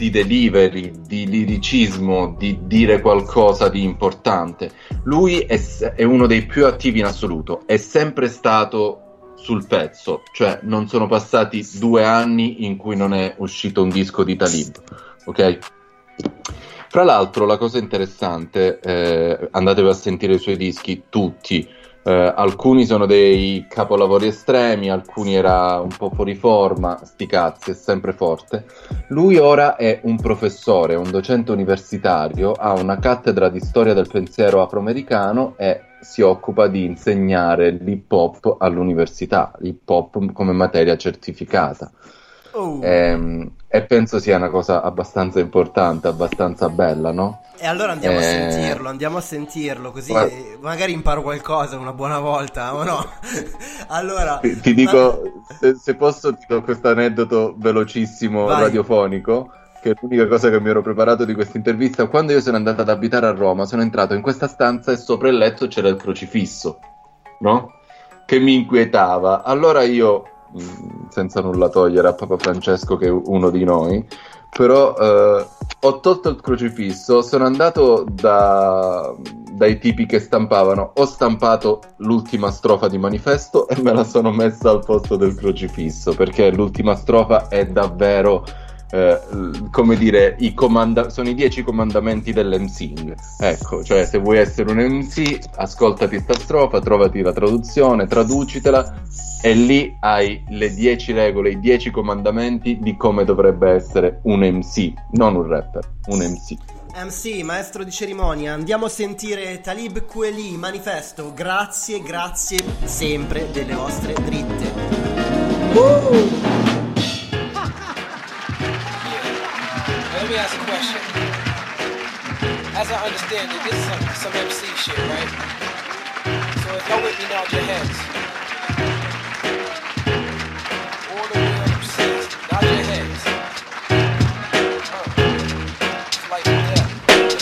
di delivery, di liricismo, di dire qualcosa di importante. Lui è, è uno dei più attivi in assoluto, è sempre stato sul pezzo, cioè non sono passati due anni in cui non è uscito un disco di Talib, ok? Fra l'altro, la cosa interessante, eh, andatevi a sentire i suoi dischi, tutti. Eh, alcuni sono dei capolavori estremi, alcuni era un po' fuori forma, sti cazzi, è sempre forte. Lui ora è un professore, un docente universitario, ha una cattedra di storia del pensiero afroamericano e si occupa di insegnare l'hip hop all'università, l'hip hop come materia certificata. Oh. Ehm, e penso sia una cosa abbastanza importante, abbastanza bella, no? E allora andiamo a Eh, sentirlo, andiamo a sentirlo, così eh, magari imparo qualcosa una buona volta, o no? allora, Ti, ti dico, se, se posso, ti do questo aneddoto velocissimo Vai. radiofonico, che è l'unica cosa che mi ero preparato di questa intervista. Quando io sono andato ad abitare a Roma, sono entrato in questa stanza e sopra il letto c'era il crocifisso, no? Che mi inquietava. Allora io, senza nulla togliere a Papa Francesco, che è uno di noi, però eh, ho tolto il crocifisso, sono andato da- dai tipi che stampavano, ho stampato l'ultima strofa di manifesto e me la sono messa al posto del crocifisso, perché l'ultima strofa è davvero, eh, come dire, i comanda- sono i dieci comandamenti dell'MCing. Ecco, cioè se vuoi essere un MC, ascoltati sta strofa, trovati la traduzione, traducitela e lì hai le 10 regole, i 10 comandamenti di come dovrebbe essere un MC, non un rapper, un MC. MC, maestro di cerimonia, andiamo a sentire Talib Kweli, manifesto, grazie, grazie sempre delle vostre dritte. Let me ask a question. As I understand it, this is some, some MC shit, right? So if y'all with me nod your heads.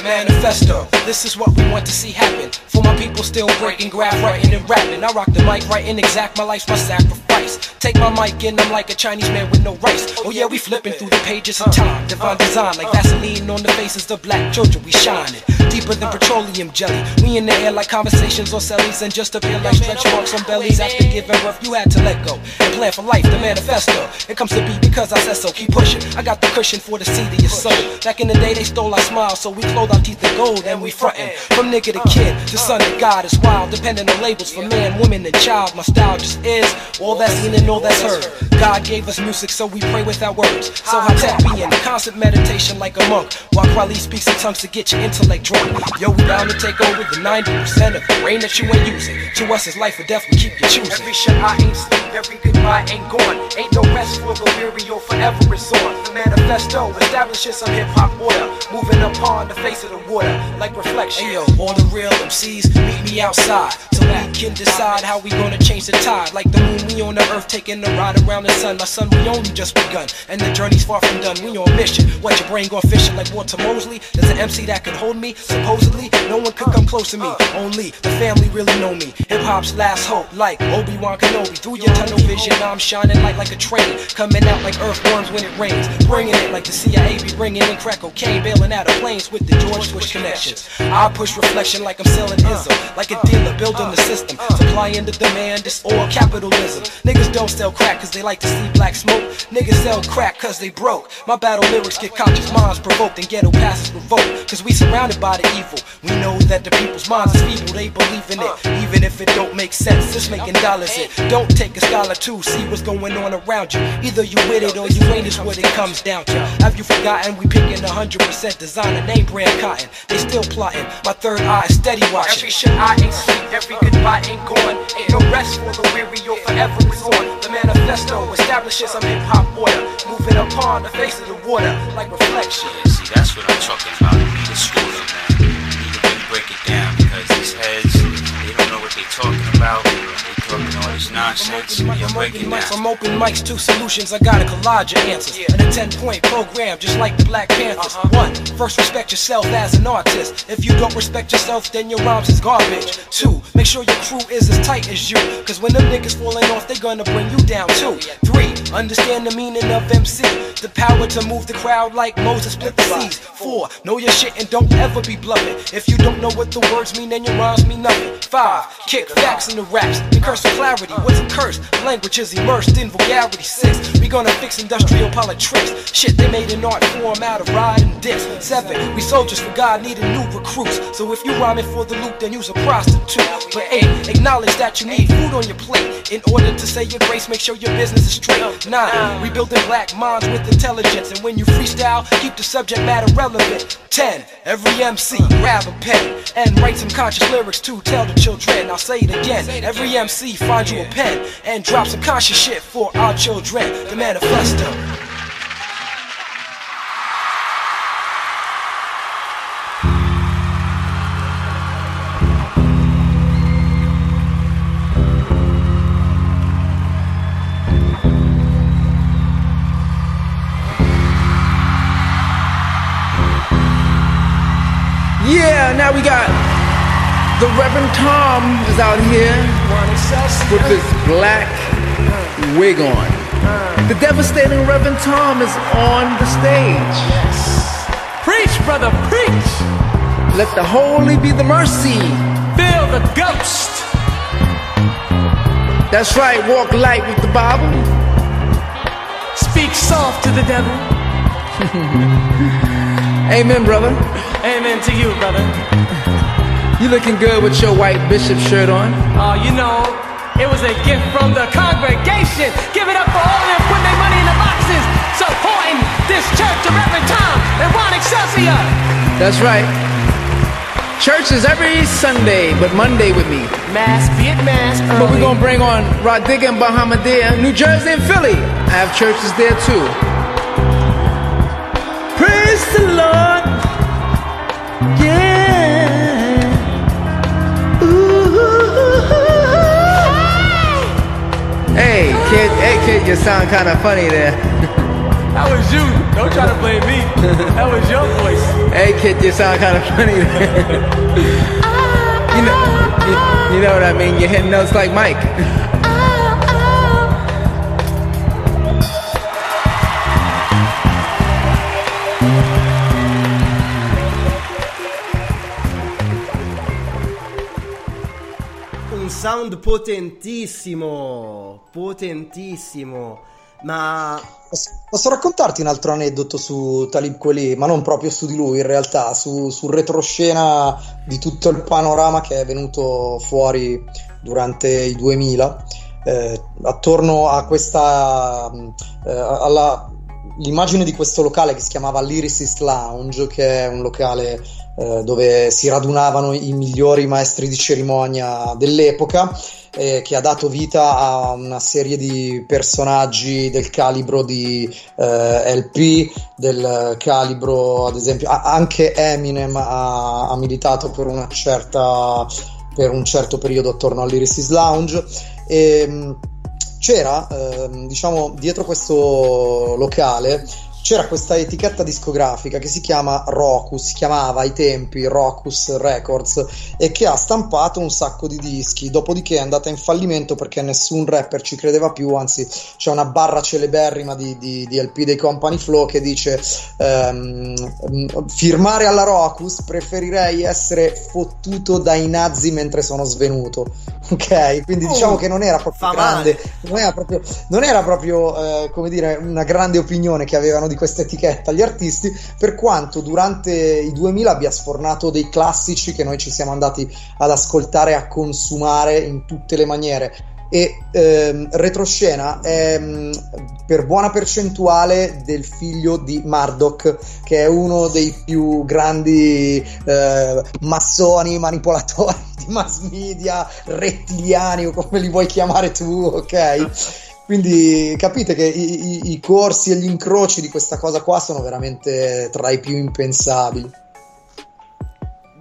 man. Manifesto. This is what we want to see happen. For my people still breaking, graph, writing and rapping. I rock the mic, writing exact. My life's my sacrifice. Take my mic and I'm like a Chinese man with no rice. Oh yeah, we flipping through the pages of time. Divine design like Vaseline on the faces of black children. We shining deeper than petroleum jelly. We in the air like conversations on cellies and just appear like stretch marks on bellies. After giving birth, you had to let go and plan for life. The manifesto. It comes to be because I said so. Keep pushing. I got the cushion for the seed of your soul. Back in the day, they stole our smile, so we clothed our teeth in gold and we frontin'. From nigga to kid, the son of God is wild, depending on labels for man, woman, and child. My style just is all that's seen and all that's heard. God gave us music, so we pray without words. So I tap me in constant meditation like a monk, while Kweli speaks in tongues to get your intellect drunk. Yo, we bound to take over the 90% of the rain that you ain't using. To us, it's life or death, we keep you choosing. Every shit I ain't sleep, every goodbye ain't gone. Ain't no rest for the weary or forever on. The manifesto establishes some hip hop order, moving upon the face of the like reflection. Hey all the real MCs meet me outside so we can decide how we gonna change the tide. Like the moon, we on the earth taking a ride around the sun. My son, we only just begun, and the journey's far from done. We on mission. What your brain going fishing like Walter Mosley? There's an MC that could hold me. Supposedly, no one could come close to me. Only the family really know me. Hip hop's last hope, like Obi Wan Kenobi. Through your tunnel vision, I'm shining light like a train, coming out like earthworms when it rains. Bringing it like the CIA be bringing in crack cocaine, bailing out of planes with the George Bush connections. I push reflection like I'm selling Izzo, like a dealer building the system. Supply and the demand, it's all capitalism. Niggas don't sell crack cause they like to see black smoke. Niggas sell crack cause they broke. My battle lyrics get conscious minds provoked and ghetto passes revoked. Cause we surrounded by the evil. We know that the people's minds is feeble, they believe in it. Even if it don't make sense, it's making dollars it. Don't take a scholar to see what's going on around you. Either you with it or you ain't is what it comes down to. Have you forgotten we picking 100% designer name brand cotton? They still plotting. My third eye is steady watching. Every shit I ain't sleep, every goodbye ain't gone. Ain't no rest for the weary or forever is on. The manifesto establishes some hip hop order. Moving upon the face of the water like reflection. See, that's what I'm talking about. We need a schooling, man. We need to break it down because these heads, they don't know what they talking about. They talking all this nonsense. We are breaking mics, down. from open mics to solutions, I got a collage of answers. And a 10 point program, just like the Black Panthers. Uh-huh. One, first respect yourself as an artist. If you don't respect yourself, then your rhymes is garbage. Two, make sure your crew is as tight as you. Cause when them niggas falling off, they gonna bring you down too. Three, understand the meaning of MC. The power to move the crowd like Moses split the seas. Four, know your shit and don't ever be bluffing. If you don't know what the words mean, then your rhymes mean nothing. Five, kick facts in the raps and curse clarity. What's a curse? Language is immersed in vulgarity. Six, we gonna fix industrial politics. Shit, they made an art form out of riding dicks. Seven, we soldiers for God needing new recruits. So if you rhyming for the loot, then you's a prostitute. But eight, acknowledge that you need food on your plate. In order to say your grace, make sure your business is straight. Nine, we building black minds with intelligence. And when you freestyle, keep the subject matter relevant. Ten, every MC grab a pen and write some conscious lyrics to tell the children. I'll say it again. Every MC find you a pen and drop some conscious shit for our children. The manifesto. Yeah, now we got Reverend Tom is out here with this black wig on. The devastating Reverend Tom is on the stage. Preach, brother, preach. Let the holy be the mercy. Feel the ghost. That's right, walk light with the Bible. Speak soft to the devil. Amen, brother. Amen to you, brother. You looking good with your white bishop shirt on. Oh, you know, it was a gift from the congregation. Give it up for all of them putting their money in the boxes, supporting this church of Reverend Tom and Ron Excelsior. That's right. Church is every Sunday, but Monday with me. Mass, be it mass. But we're gonna bring on Rodiga and Bahamadia, New Jersey and Philly. I have churches there too. Praise the Lord. Sound kind of funny there. That was you. Don't try to blame me. That was your voice. Hey kid, you sound kind of funny there. you know, you, you know what I mean? You're hitting notes like Mike. Un sound potentissimo, potentissimo. Ma Posso, raccontarti un altro aneddoto su Talib Kweli, ma non proprio su di lui, in realtà, su, sul retroscena di tutto il panorama che è venuto fuori durante i 2000, eh, attorno a questa, eh, alla, l'immagine di questo locale che si chiamava Lyricist Lounge, che è un locale eh, dove si radunavano i migliori maestri di cerimonia dell'epoca, eh, che ha dato vita a una serie di personaggi del calibro di eh, LP, del calibro, ad esempio, anche Eminem ha, ha militato per una certa per un certo periodo attorno all'Irisis Lounge. E mh, c'era ehm, diciamo dietro questo locale c'era questa etichetta discografica che si chiama Rocus, si chiamava ai tempi Rocus Records e che ha stampato un sacco di dischi, dopodiché è andata in fallimento perché nessun rapper ci credeva più, anzi c'è una barra celeberrima di, di, di LP dei Company Flow che dice ehm, firmare alla Rocus preferirei essere fottuto dai nazi mentre sono svenuto, ok? Quindi Oh, diciamo che non era proprio grande, male. non era proprio, non era proprio eh, come dire, una grande opinione che avevano di questa etichetta gli artisti, per quanto durante i 2000 abbia sfornato dei classici che noi ci siamo andati ad ascoltare e a consumare in tutte le maniere. E ehm, Retroscena è mh, per buona percentuale del figlio di Murdoch, che è uno dei più grandi eh, massoni, manipolatori di mass media, rettiliani o come li vuoi chiamare tu, ok? Quindi capite che i, i- i corsi e gli incroci di questa cosa qua sono veramente tra i più impensabili.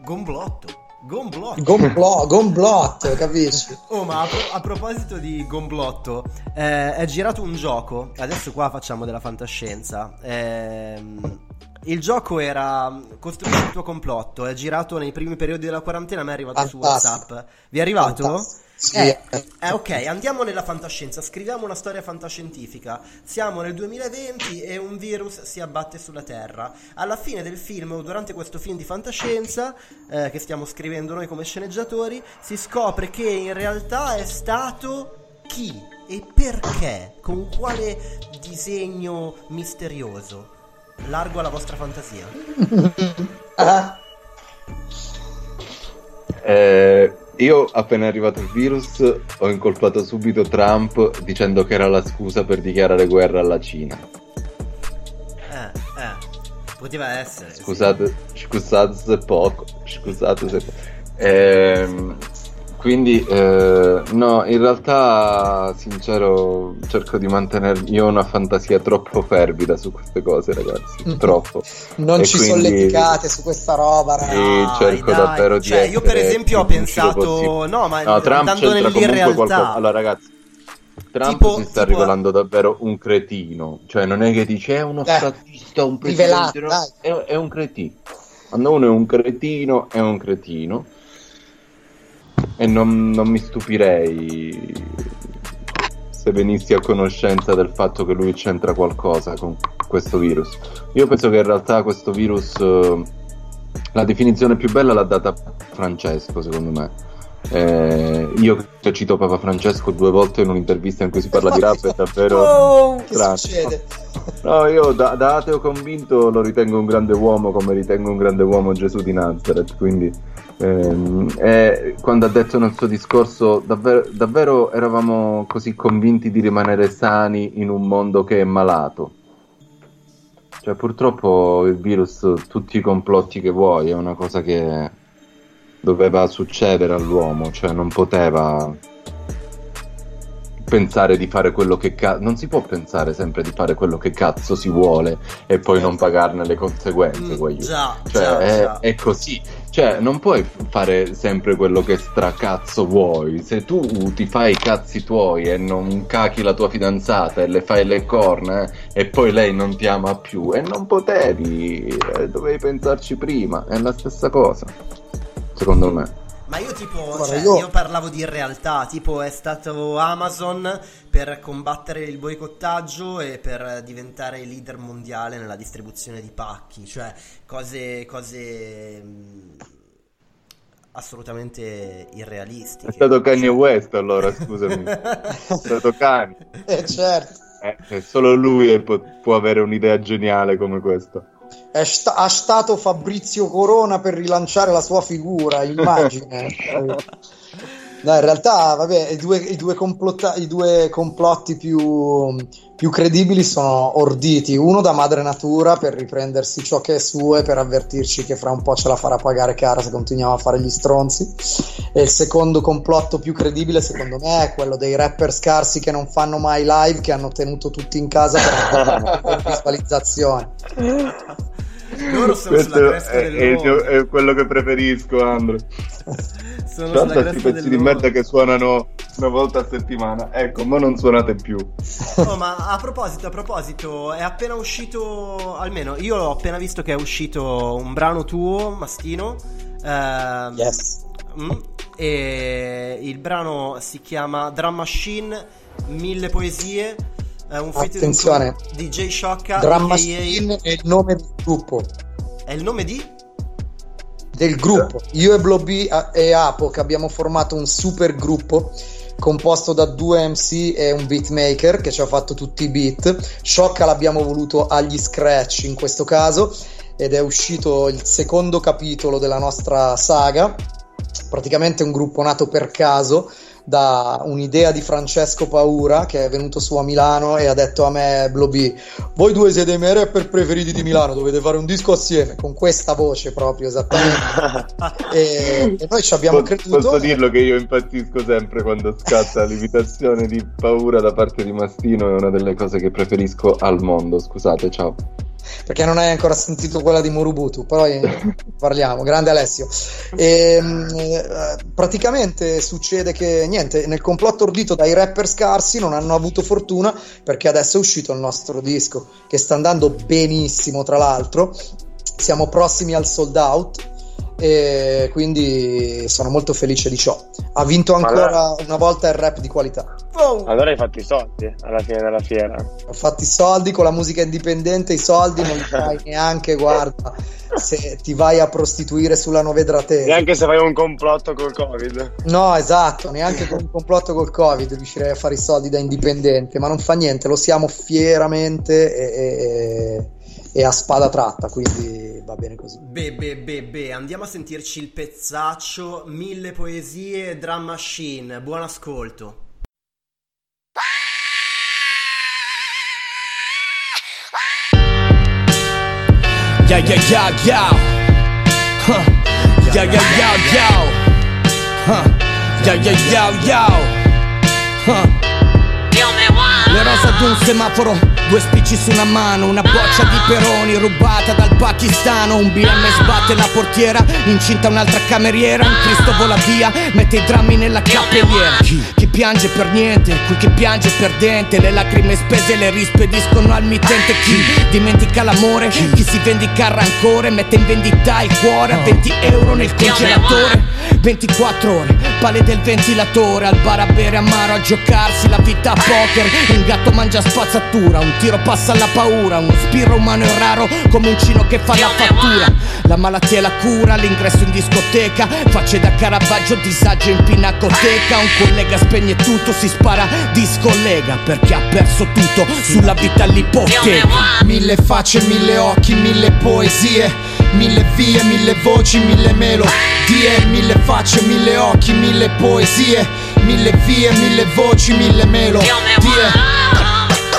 Gomblotto. Gomblotto. Gomblo- gomblotto, capisci? Oh, ma a, pro- a proposito di Gomblotto, eh, è girato un gioco. Adesso qua facciamo della fantascienza. Ehm, il gioco era Costruisci il tuo complotto. È girato nei primi periodi della quarantena. Me è arrivato su Fantastico. WhatsApp. Vi è arrivato? Fantastico. Sì. Eh, eh, ok, andiamo nella fantascienza. Scriviamo una storia fantascientifica. Siamo nel 2020 e un virus si abbatte sulla Terra. Alla fine del film, o durante questo film di fantascienza, eh, che stiamo scrivendo noi come sceneggiatori, si scopre che in realtà è stato chi e perché, con quale disegno misterioso. Largo alla vostra fantasia. Ah, Eh, io appena arrivato il virus ho incolpato subito Trump dicendo che era la scusa per dichiarare guerra alla Cina. Eh, eh. Poteva essere. sì. Scusate, scusate se poco, scusate se Ehm, quindi eh, no, in realtà sincero cerco di mantenere io ho una fantasia troppo fervida su queste cose, ragazzi, troppo. non E ci quindi- solleticate su questa roba, ragazzi. Sì, cerco dai. davvero di Cioè, io per esempio ho pensato- possibile. no, ma no, Trump andando c'entra nell'irrealtà. comunque qualcosa. Allora, ragazzi, Trump Tipo- si sta tipo- rivelando davvero un cretino. Cioè, non è che dice è uno Eh, statista, un rivelato, presidente, no, dai. è, è un cretino. Quando uno è un cretino, è un cretino. E non, non mi stupirei se venissi a conoscenza del fatto che lui c'entra qualcosa con questo virus. Io penso che in realtà questo virus, eh, la definizione più bella l'ha data Francesco, secondo me. Eh, io che cito Papa Francesco due volte in un'intervista in cui si parla di rap è davvero Oh, che strano. succede? No, io da, da ateo convinto lo ritengo un grande uomo come ritengo un grande uomo Gesù di Nazareth, quindi ehm, e quando ha detto nel suo discorso davvero, davvero eravamo così convinti di rimanere sani in un mondo che è malato. Cioè purtroppo il virus, tutti i complotti che vuoi, è una cosa che doveva succedere all'uomo, cioè non poteva pensare di fare quello che cazzo non si può pensare sempre di fare quello che cazzo si vuole e poi non pagarne le conseguenze Mm, già, cioè già, è, già. è così. Cioè non puoi fare sempre quello che stracazzo vuoi. Se tu ti fai i cazzi tuoi e non cachi la tua fidanzata e le fai le corna eh, e poi lei non ti ama più e non potevi eh, dovevi pensarci prima è la stessa cosa secondo me Ma io tipo, Guarda, cioè, io- io... parlavo di realtà, tipo è stato Amazon per combattere il boicottaggio e per diventare il leader mondiale nella distribuzione di pacchi, cioè cose, cose mh, assolutamente irrealistiche. È stato Kanye West allora, scusami. È stato Kanye. Eh, certo. Eh, e solo lui è- può, può avere un'idea geniale come questa. È sta- ha stato Fabrizio Corona per rilanciare la sua figura, immagine. No, in realtà, vabbè, i due, i due complotta- i due complotti più, più credibili sono orditi. Uno da madre natura per riprendersi ciò che è suo e per avvertirci che fra un po' ce la farà pagare cara se continuiamo a fare gli stronzi. E il secondo complotto più credibile, secondo me, è quello dei rapper scarsi che non fanno mai live, che hanno tenuto tutti in casa per visualizzazione. Loro sono Questo sulla cresta è, è dell'onda. è quello che preferisco, Andro. Sono Tanto sulla questi cresta pezzi di merda che suonano una volta a settimana. Ecco, ma non suonate più. Oh, ma a proposito, a proposito, è appena uscito, almeno io ho appena visto che è uscito un brano tuo, Mastino. ehm, Yes. mm, e il brano si chiama Drum Machine, Mille Poesie. È un Attenzione. Sciocca. Drum aka Machine è il nome del gruppo. È il nome di? del gruppo. Io e Blobby e Apo che abbiamo formato un super gruppo composto da due MC e un beatmaker che ci ha fatto tutti i beat. Sciocca l'abbiamo voluto agli scratch in questo caso ed è uscito il secondo capitolo della nostra saga. Praticamente un gruppo nato per caso da un'idea di Francesco Paura che è venuto su a Milano e ha detto a me Blobby voi due siete i miei rapper preferiti di Milano dovete fare un disco assieme con questa voce proprio esattamente e, e noi ci abbiamo Po- creduto Posso dirlo che io impazzisco sempre quando scatta l'imitazione di paura da parte di Mastino, è una delle cose che preferisco al mondo. Scusate, ciao. Perché non hai ancora sentito quella di Morubutu poi parliamo. Grande Alessio. E, eh, praticamente succede che niente nel complotto ordito dai rapper scarsi non hanno avuto fortuna perché adesso è uscito il nostro disco che sta andando benissimo tra l'altro. Siamo prossimi al sold out e quindi sono molto felice di ciò ha vinto ancora allora- una volta il rap di qualità Allora hai fatto i soldi alla fine della fiera. ho fatto i soldi con la musica indipendente, i soldi non li fai neanche, guarda, se ti vai a prostituire sulla Novedratese. Neanche se fai un complotto col Covid. No, esatto, neanche con un complotto col Covid riuscirei a fare i soldi da indipendente, ma non fa niente, lo siamo fieramente e, e- e a spada tratta, quindi va bene così. Beh, beh, beh, beh, andiamo a sentirci il pezzaccio, Mille Poesie, Drum Machine. Buon ascolto. Yeah, yeah, yeah, yeah. Huh. Yeah, yeah, yeah, yeah. Huh. Yeah, yeah, yeah, yeah. Huh. Le rose ad un semaforo, due spicci su una mano, una boccia di peroni rubata dal pakistano, un BM sbatte la portiera, incinta un'altra cameriera, un Cristo vola via, mette i drammi nella cappelliera. Chi piange per niente, qui chi piange per dente, le lacrime spese le rispediscono al mittente. Chi dimentica l'amore, chi si vendica il rancore, mette in vendita il cuore a 20 euro nel congelatore. 24 ore, pale del ventilatore, al bar a bere amaro, a giocarsi la vita a poker. Un gatto mangia spazzatura, un tiro passa alla paura, uno spirro umano è raro come un cino che fa la fattura. La malattia è la cura, l'ingresso in discoteca, facce da Caravaggio, disagio in pinacoteca. Un collega spegne tutto, si spara, discollega perché ha perso tutto sulla vita all'ipoteca. Mille facce, mille occhi, mille poesie, mille vie, mille voci, mille melodie, mille facce, mille occhi, mille poesie, mille vie, mille voci, mille melodie.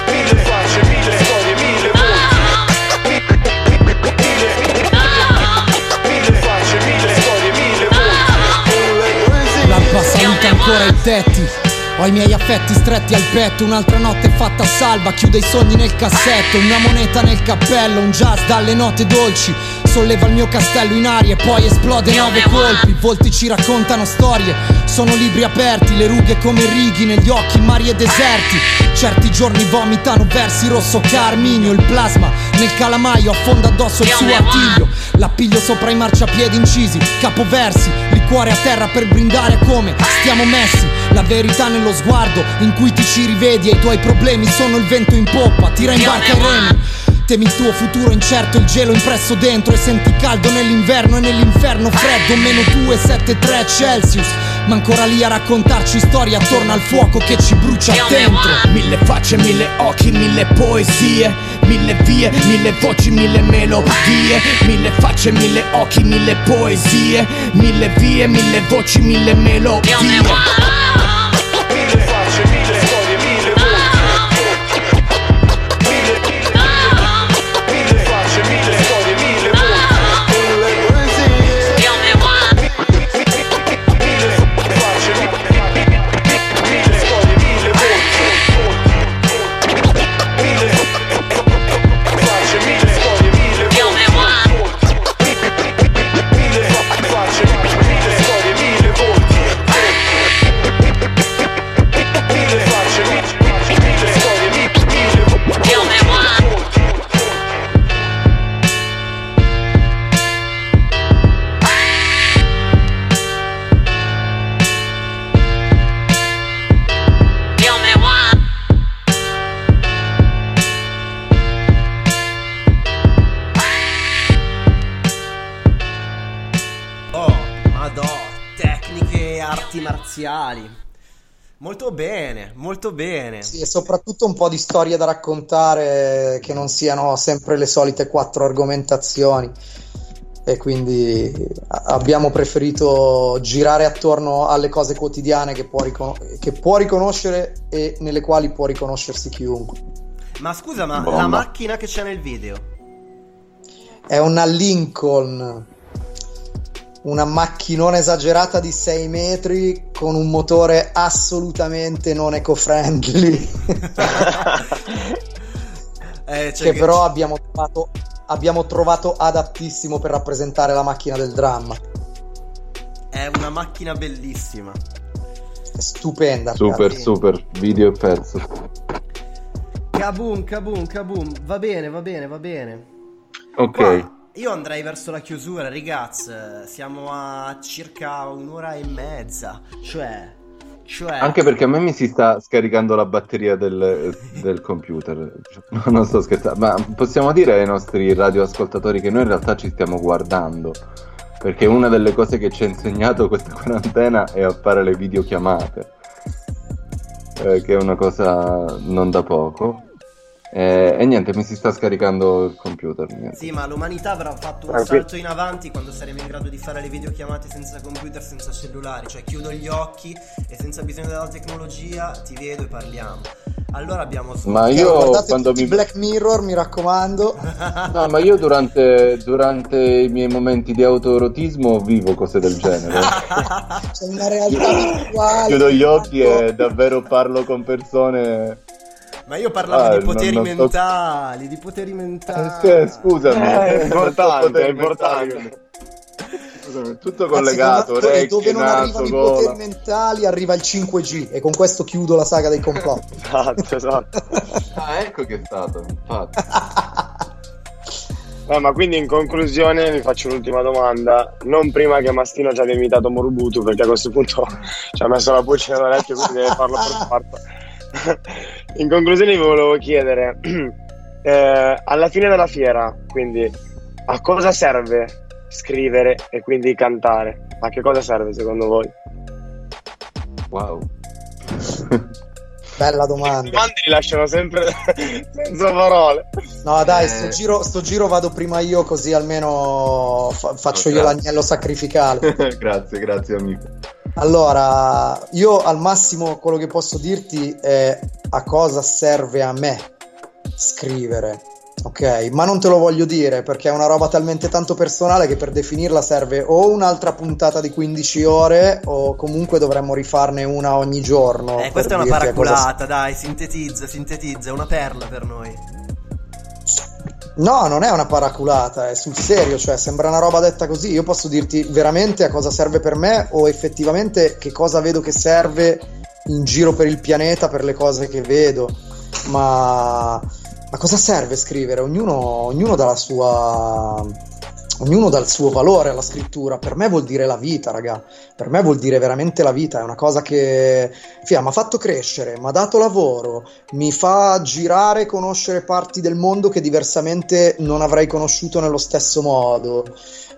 Mille facce, mille storie, mille voci. Mille facce, mille storie, mille voci. L'alba saluta ancora i tetti. Ho i miei affetti stretti al petto, un'altra notte fatta a salva, chiude i sogni nel cassetto, una moneta nel cappello, un jazz dalle note dolci, solleva il mio castello in aria e poi esplode nove colpi, volti ci raccontano storie, sono libri aperti, le rughe come righi negli occhi, mari e deserti, certi giorni vomitano versi rosso carminio, il plasma nel calamaio affonda addosso il suo artiglio, l'appiglio sopra i marciapiedi incisi, capoversi, liquore a terra per brindare come stiamo messi, la verità nello sguardo in cui ti ci rivedi e i tuoi problemi sono il vento in poppa, tira in barca i remi. Temi il tuo futuro incerto, il gelo impresso dentro e senti caldo nell'inverno e nell'inferno freddo, meno 2, 7, 3 Celsius. Ma ancora lì a raccontarci storie attorno al fuoco che ci brucia dentro. Mille facce, mille occhi, mille poesie, mille vie, mille voci, mille melodie, mille facce, mille occhi, mille poesie, mille vie, mille voci, mille melodie. Molto bene. Sì, e soprattutto un po' di storie da raccontare che non siano sempre le solite quattro argomentazioni. E quindi abbiamo preferito girare attorno alle cose quotidiane che può, ricon- che può riconoscere e nelle quali può riconoscersi chiunque. Ma scusa, ma Bomba. la macchina che c'è nel video? È una Lincoln, una macchinona esagerata di 6 metri con un motore assolutamente non eco-friendly. Eh, cioè che però abbiamo trovato, abbiamo trovato adattissimo per rappresentare la macchina del dramma. È una macchina bellissima. Stupenda. Super, ragazzi. super, video e pezzo. Kaboom, kaboom, kaboom. Va bene, va bene, va bene. Ok. Qua io andrei verso la chiusura, ragazzi. Siamo a circa un'ora e mezza. Cioè, cioè Anche perché a me mi si sta scaricando la batteria del, del computer. No, non sto scherzando, ma possiamo dire ai nostri radioascoltatori che noi in realtà ci stiamo guardando. Perché una delle cose che ci ha insegnato questa quarantena è a fare le videochiamate. Eh, che è una cosa non da poco. Eh, e niente, mi si sta scaricando il computer. niente. Sì, ma l'umanità avrà fatto un Tranquillo. salto in avanti quando saremo in grado di fare le videochiamate senza computer, senza cellulari. Cioè, chiudo gli occhi e senza bisogno della tecnologia ti vedo e parliamo. Allora abbiamo Ma io guardate quando mi Black Mirror, mi raccomando. No, ma io durante, durante i miei momenti di autoerotismo vivo cose del genere. C'è una realtà virtuale. Chiudo gli occhi e davvero parlo con persone. Ma io parlavo Ah, di poteri non- non so- mentali, di poteri mentali. Eh, scusami, Eh, è importante, è importante. Scusami, tutto Anzi, collegato, dove, orecchie, dove non naso, arrivano i gola. poteri mentali arriva il 5G e con questo chiudo la saga dei complotti. Esatto, esatto. Ah, ecco che è stato, infatti. Eh, ma quindi in conclusione vi faccio l'ultima domanda. Non prima che Mastino ci abbia imitato Morubutu, perché a questo punto ci ha messo la voce nell'orecchio, quindi deve farlo per forza. In conclusione vi volevo chiedere, eh, alla fine della fiera, quindi a cosa serve scrivere e quindi cantare? A che cosa serve secondo voi? Wow. Bella Le domanda. domande li lasciano sempre senza parole. No, dai, Eh. sto giro, sto giro vado prima io, così almeno fa- faccio Ok. io l'agnello sacrificale. grazie, grazie amico. Allora, io al massimo quello che posso dirti è a cosa serve a me scrivere, ok? Ma non te lo voglio dire perché è una roba talmente tanto personale che per definirla serve o un'altra puntata di 15 ore o comunque dovremmo rifarne una ogni giorno. Eh, questa è una dirti a cosa paraculata, dai, sintetizza, sintetizza, è una perla per noi. No, non è una paraculata, è sul serio, cioè sembra una roba detta così. Io posso dirti veramente a cosa serve per me o effettivamente che cosa vedo che serve in giro per il pianeta per le cose che vedo. Ma, ma cosa serve scrivere? Ognuno, ognuno dà la sua. Ognuno dà il suo valore alla scrittura. Per me vuol dire la vita, raga. Per me vuol dire veramente la vita. È una cosa che mi ha fatto crescere, mi ha dato lavoro, mi fa girare e conoscere parti del mondo che diversamente non avrei conosciuto nello stesso modo.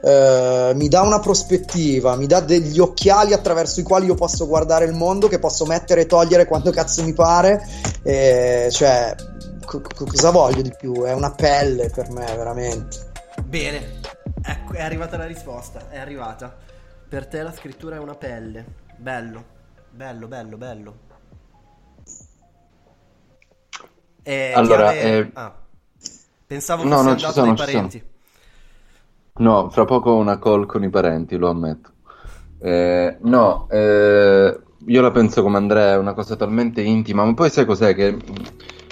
Eh, mi dà una prospettiva, mi dà degli occhiali attraverso i quali io posso guardare il mondo, che posso mettere e togliere quando cazzo mi pare. Eh, cioè, co- cosa voglio di più? È una pelle per me, veramente. Bene, ecco, è arrivata la risposta, è arrivata. Per te la scrittura è una pelle. Bello, bello, bello, bello. E Allora, chiave- eh, ah, pensavo no, fosse andato sono, dai parenti. No, fra poco ho una call con i parenti, lo ammetto. Eh, no, eh, io la penso come Andrea, è una cosa talmente intima, ma poi sai cos'è? Che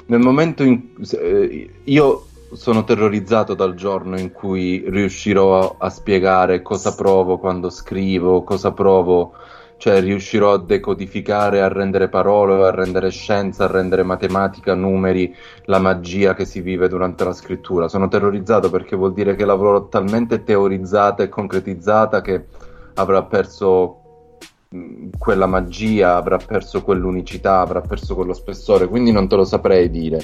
nel momento in eh, io sono terrorizzato dal giorno in cui riuscirò a spiegare cosa provo quando scrivo, cosa provo, cioè riuscirò a decodificare, a rendere parole, a rendere scienza, a rendere matematica, numeri, la magia che si vive durante la scrittura. Sono terrorizzato perché vuol dire che l'avrò talmente teorizzata e concretizzata che avrà perso quella magia, avrà perso quell'unicità, avrà perso quello spessore, quindi non te lo saprei dire.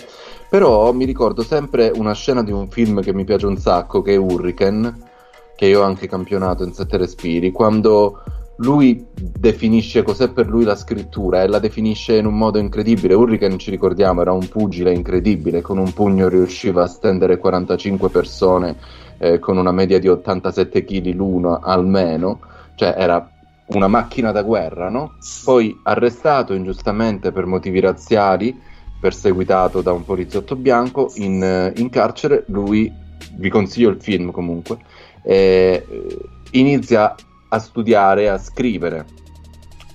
Però mi ricordo sempre una scena di un film che mi piace un sacco, che è Hurricane, che io ho anche campionato in Sette Respiri, quando lui definisce cos'è per lui la scrittura e la definisce in un modo incredibile. Hurricane, ci ricordiamo, era un pugile incredibile, con un pugno riusciva a stendere 45 persone eh, con una media di 87 kg l'uno almeno, cioè era una macchina da guerra, no? Poi arrestato ingiustamente per motivi razziali, perseguitato da un poliziotto bianco, in, eh, in carcere lui, vi consiglio il film comunque, eh, inizia a studiare, a scrivere.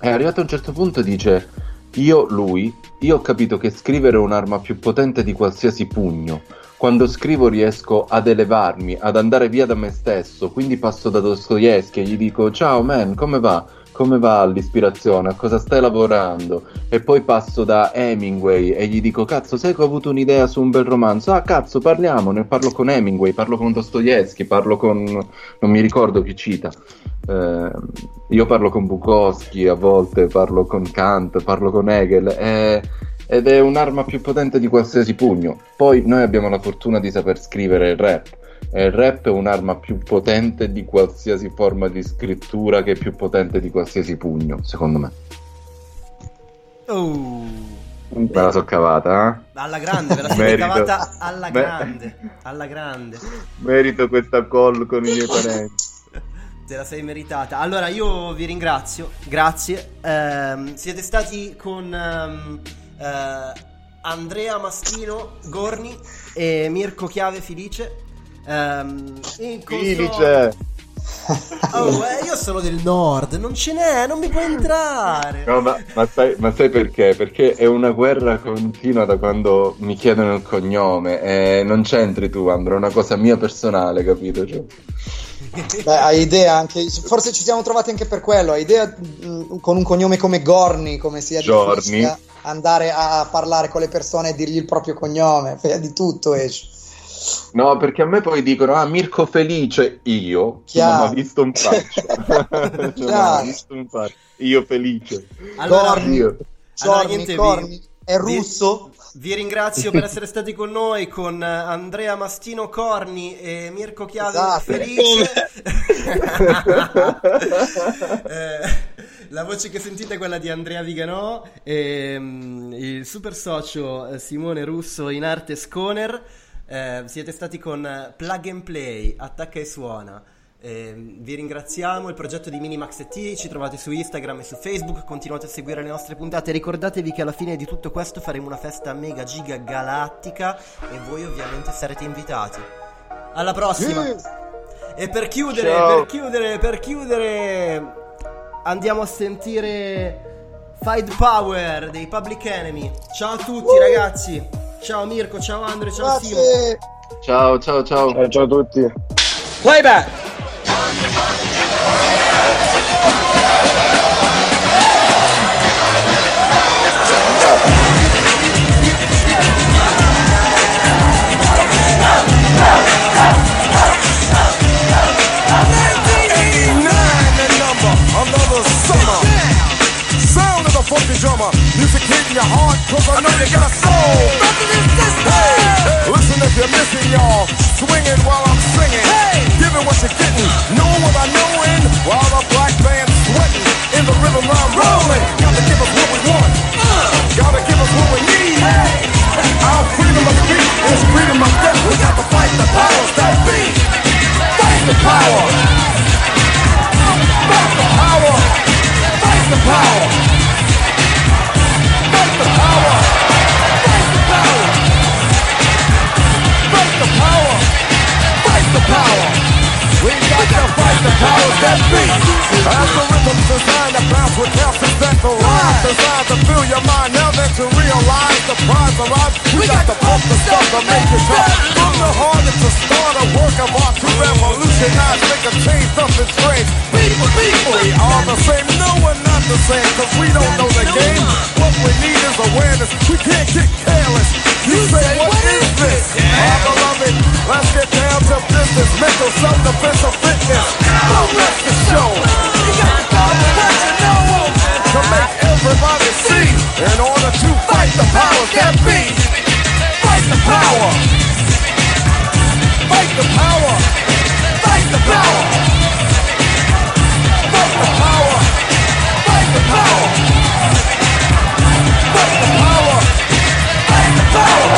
E arrivato a un certo punto dice, io, lui, io ho capito che scrivere è un'arma più potente di qualsiasi pugno. Quando scrivo riesco ad elevarmi, ad andare via da me stesso, quindi passo da Dostoevsky e gli dico ciao man, come va? Come va l'ispirazione? A cosa stai lavorando? E poi passo da Hemingway e gli dico cazzo sai che ho avuto un'idea su un bel romanzo? Ah cazzo parliamo, ne parlo con Hemingway, parlo con Dostoevsky, parlo con... non mi ricordo chi cita. Eh, io parlo con Bukowski a volte, parlo con Kant, parlo con Hegel. Eh, ed è un'arma più potente di qualsiasi pugno. Poi noi abbiamo la fortuna di saper scrivere il rap. E il rap è un'arma più potente di qualsiasi forma di scrittura, che è più potente di qualsiasi pugno, secondo me. Oh, Me la so cavata, eh? alla grande, ve la siete cavata alla Beh. grande, alla grande. Merito questa call con i miei parenti. Te la sei meritata. Allora, io vi ringrazio, grazie. Ehm, siete stati con ehm, eh, Andrea Maschino Gorni e Mirko Chiave Felice. Ehm, in console- Felice! Oh, eh, io sono del nord, non ce n'è, non mi puoi entrare. No, ma, ma sai, ma sai perché? Perché è una guerra continua da quando mi chiedono il cognome e non c'entri tu, Andro, è una cosa mia personale, capito? Cioè, Beh, hai idea anche, forse ci siamo trovati anche per quello. Hai idea mh, con un cognome come Gorni, come sia Giorni. difficile andare a parlare con le persone e dirgli il proprio cognome, di tutto esce. No, perché a me poi dicono, ah, Mirko Felice, io Chiaro. non ho visto un faccio. Cioè, visto un faccio. Io felice. Allora, Io. Allora, Giorni, niente, vi- Corni, è vi- russo. Vi ringrazio per essere stati con noi con eh, Andrea Mastino Corni e Mirko Chiave Esatto. Felice. Eh, la voce che sentite è quella di Andrea Viganò e mm, il super socio eh, Simone Russo in arte Sconer. Eh, siete stati con Plug and Play, attacca e suona. Eh, vi ringraziamo, il progetto di Minimax T ci trovate su Instagram e su Facebook, continuate a seguire le nostre puntate, ricordatevi che alla fine di tutto questo faremo una festa mega giga galattica e voi ovviamente sarete invitati. Alla prossima! E per chiudere, Ciao. per chiudere, per chiudere, andiamo a sentire Fight Power dei Public Enemy. Ciao a tutti ragazzi, ciao Mirko, ciao Andre, ciao Simo. Grazie. Ciao, ciao, ciao. Ciao, ciao a tutti. Playback. another Funky drummer. Music hitting your heart, cause I know you got a soul. Hey, listen if you're missing, y'all. Swinging while I'm singing. Hey. Giving what you're getting. Know what I know in. While the black band's sweating. In the rhythm I'm rolling. Gotta give us what we want. Gotta give us what we need. Hey. Our freedom of speech is freedom of death. We got to fight the powers that be. Fight the power. Fight the power. Fight the power. Fight the power. We got to fight the powers that be. Rhythm's designed to bounce with calcium that rhyme designed to fill your mind. Now that you realize the prize arrives, we got to pump the stuff to make it tough. From the heart, it's a start, a work of art to revolutionize, make a change, something strange. People, people, we are the same. No, we're not the same, cause we don't know the game. What we need is awareness. We can't get careless. You say, what is this? Our living. Let's get down to business. Mental self-defense or fitness. Who left the show? We got to To make everybody see. In order to fight the powers that be. Fight the power. Fight the power. Fight the power. Fight the power. Fight the power. Fight the power.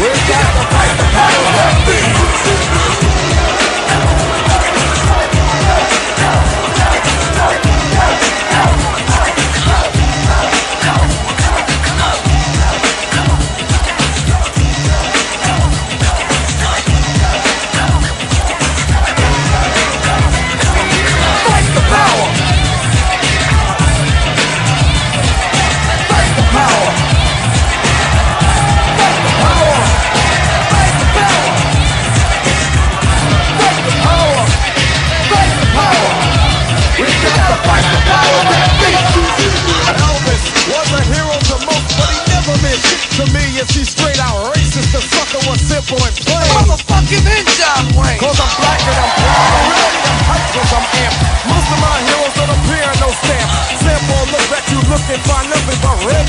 We got to. This is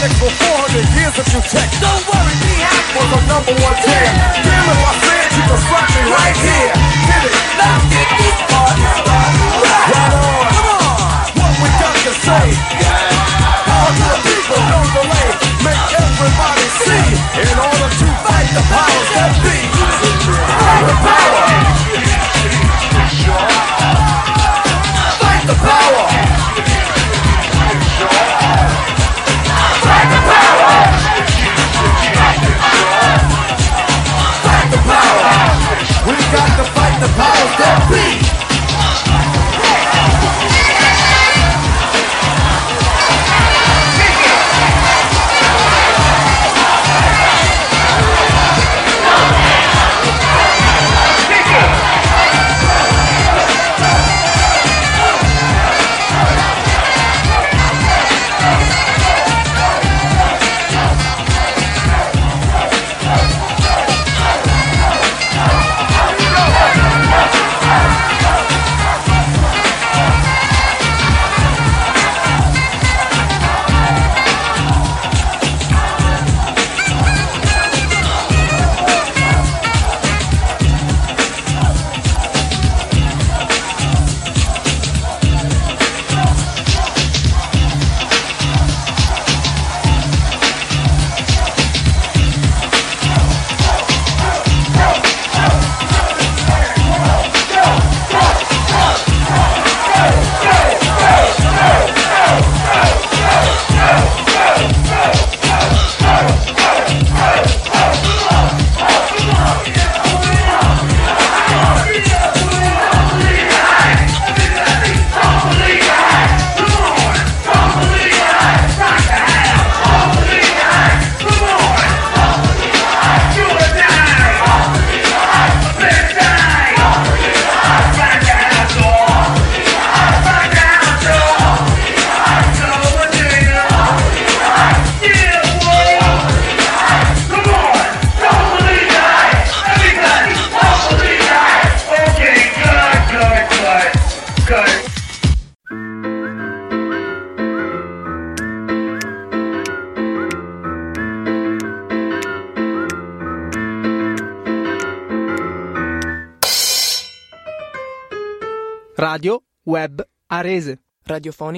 but for 400 years if you check. Don't worry, be happy. Was the number one jam. Damn if I said you can slap me right here. Get it? Let's get this party started. Right on. Come on. What we got to say? All to the people, no delay. Make everybody see. In order to fight the powers that be. Fight the power.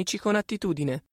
Radiofonici con attitudine.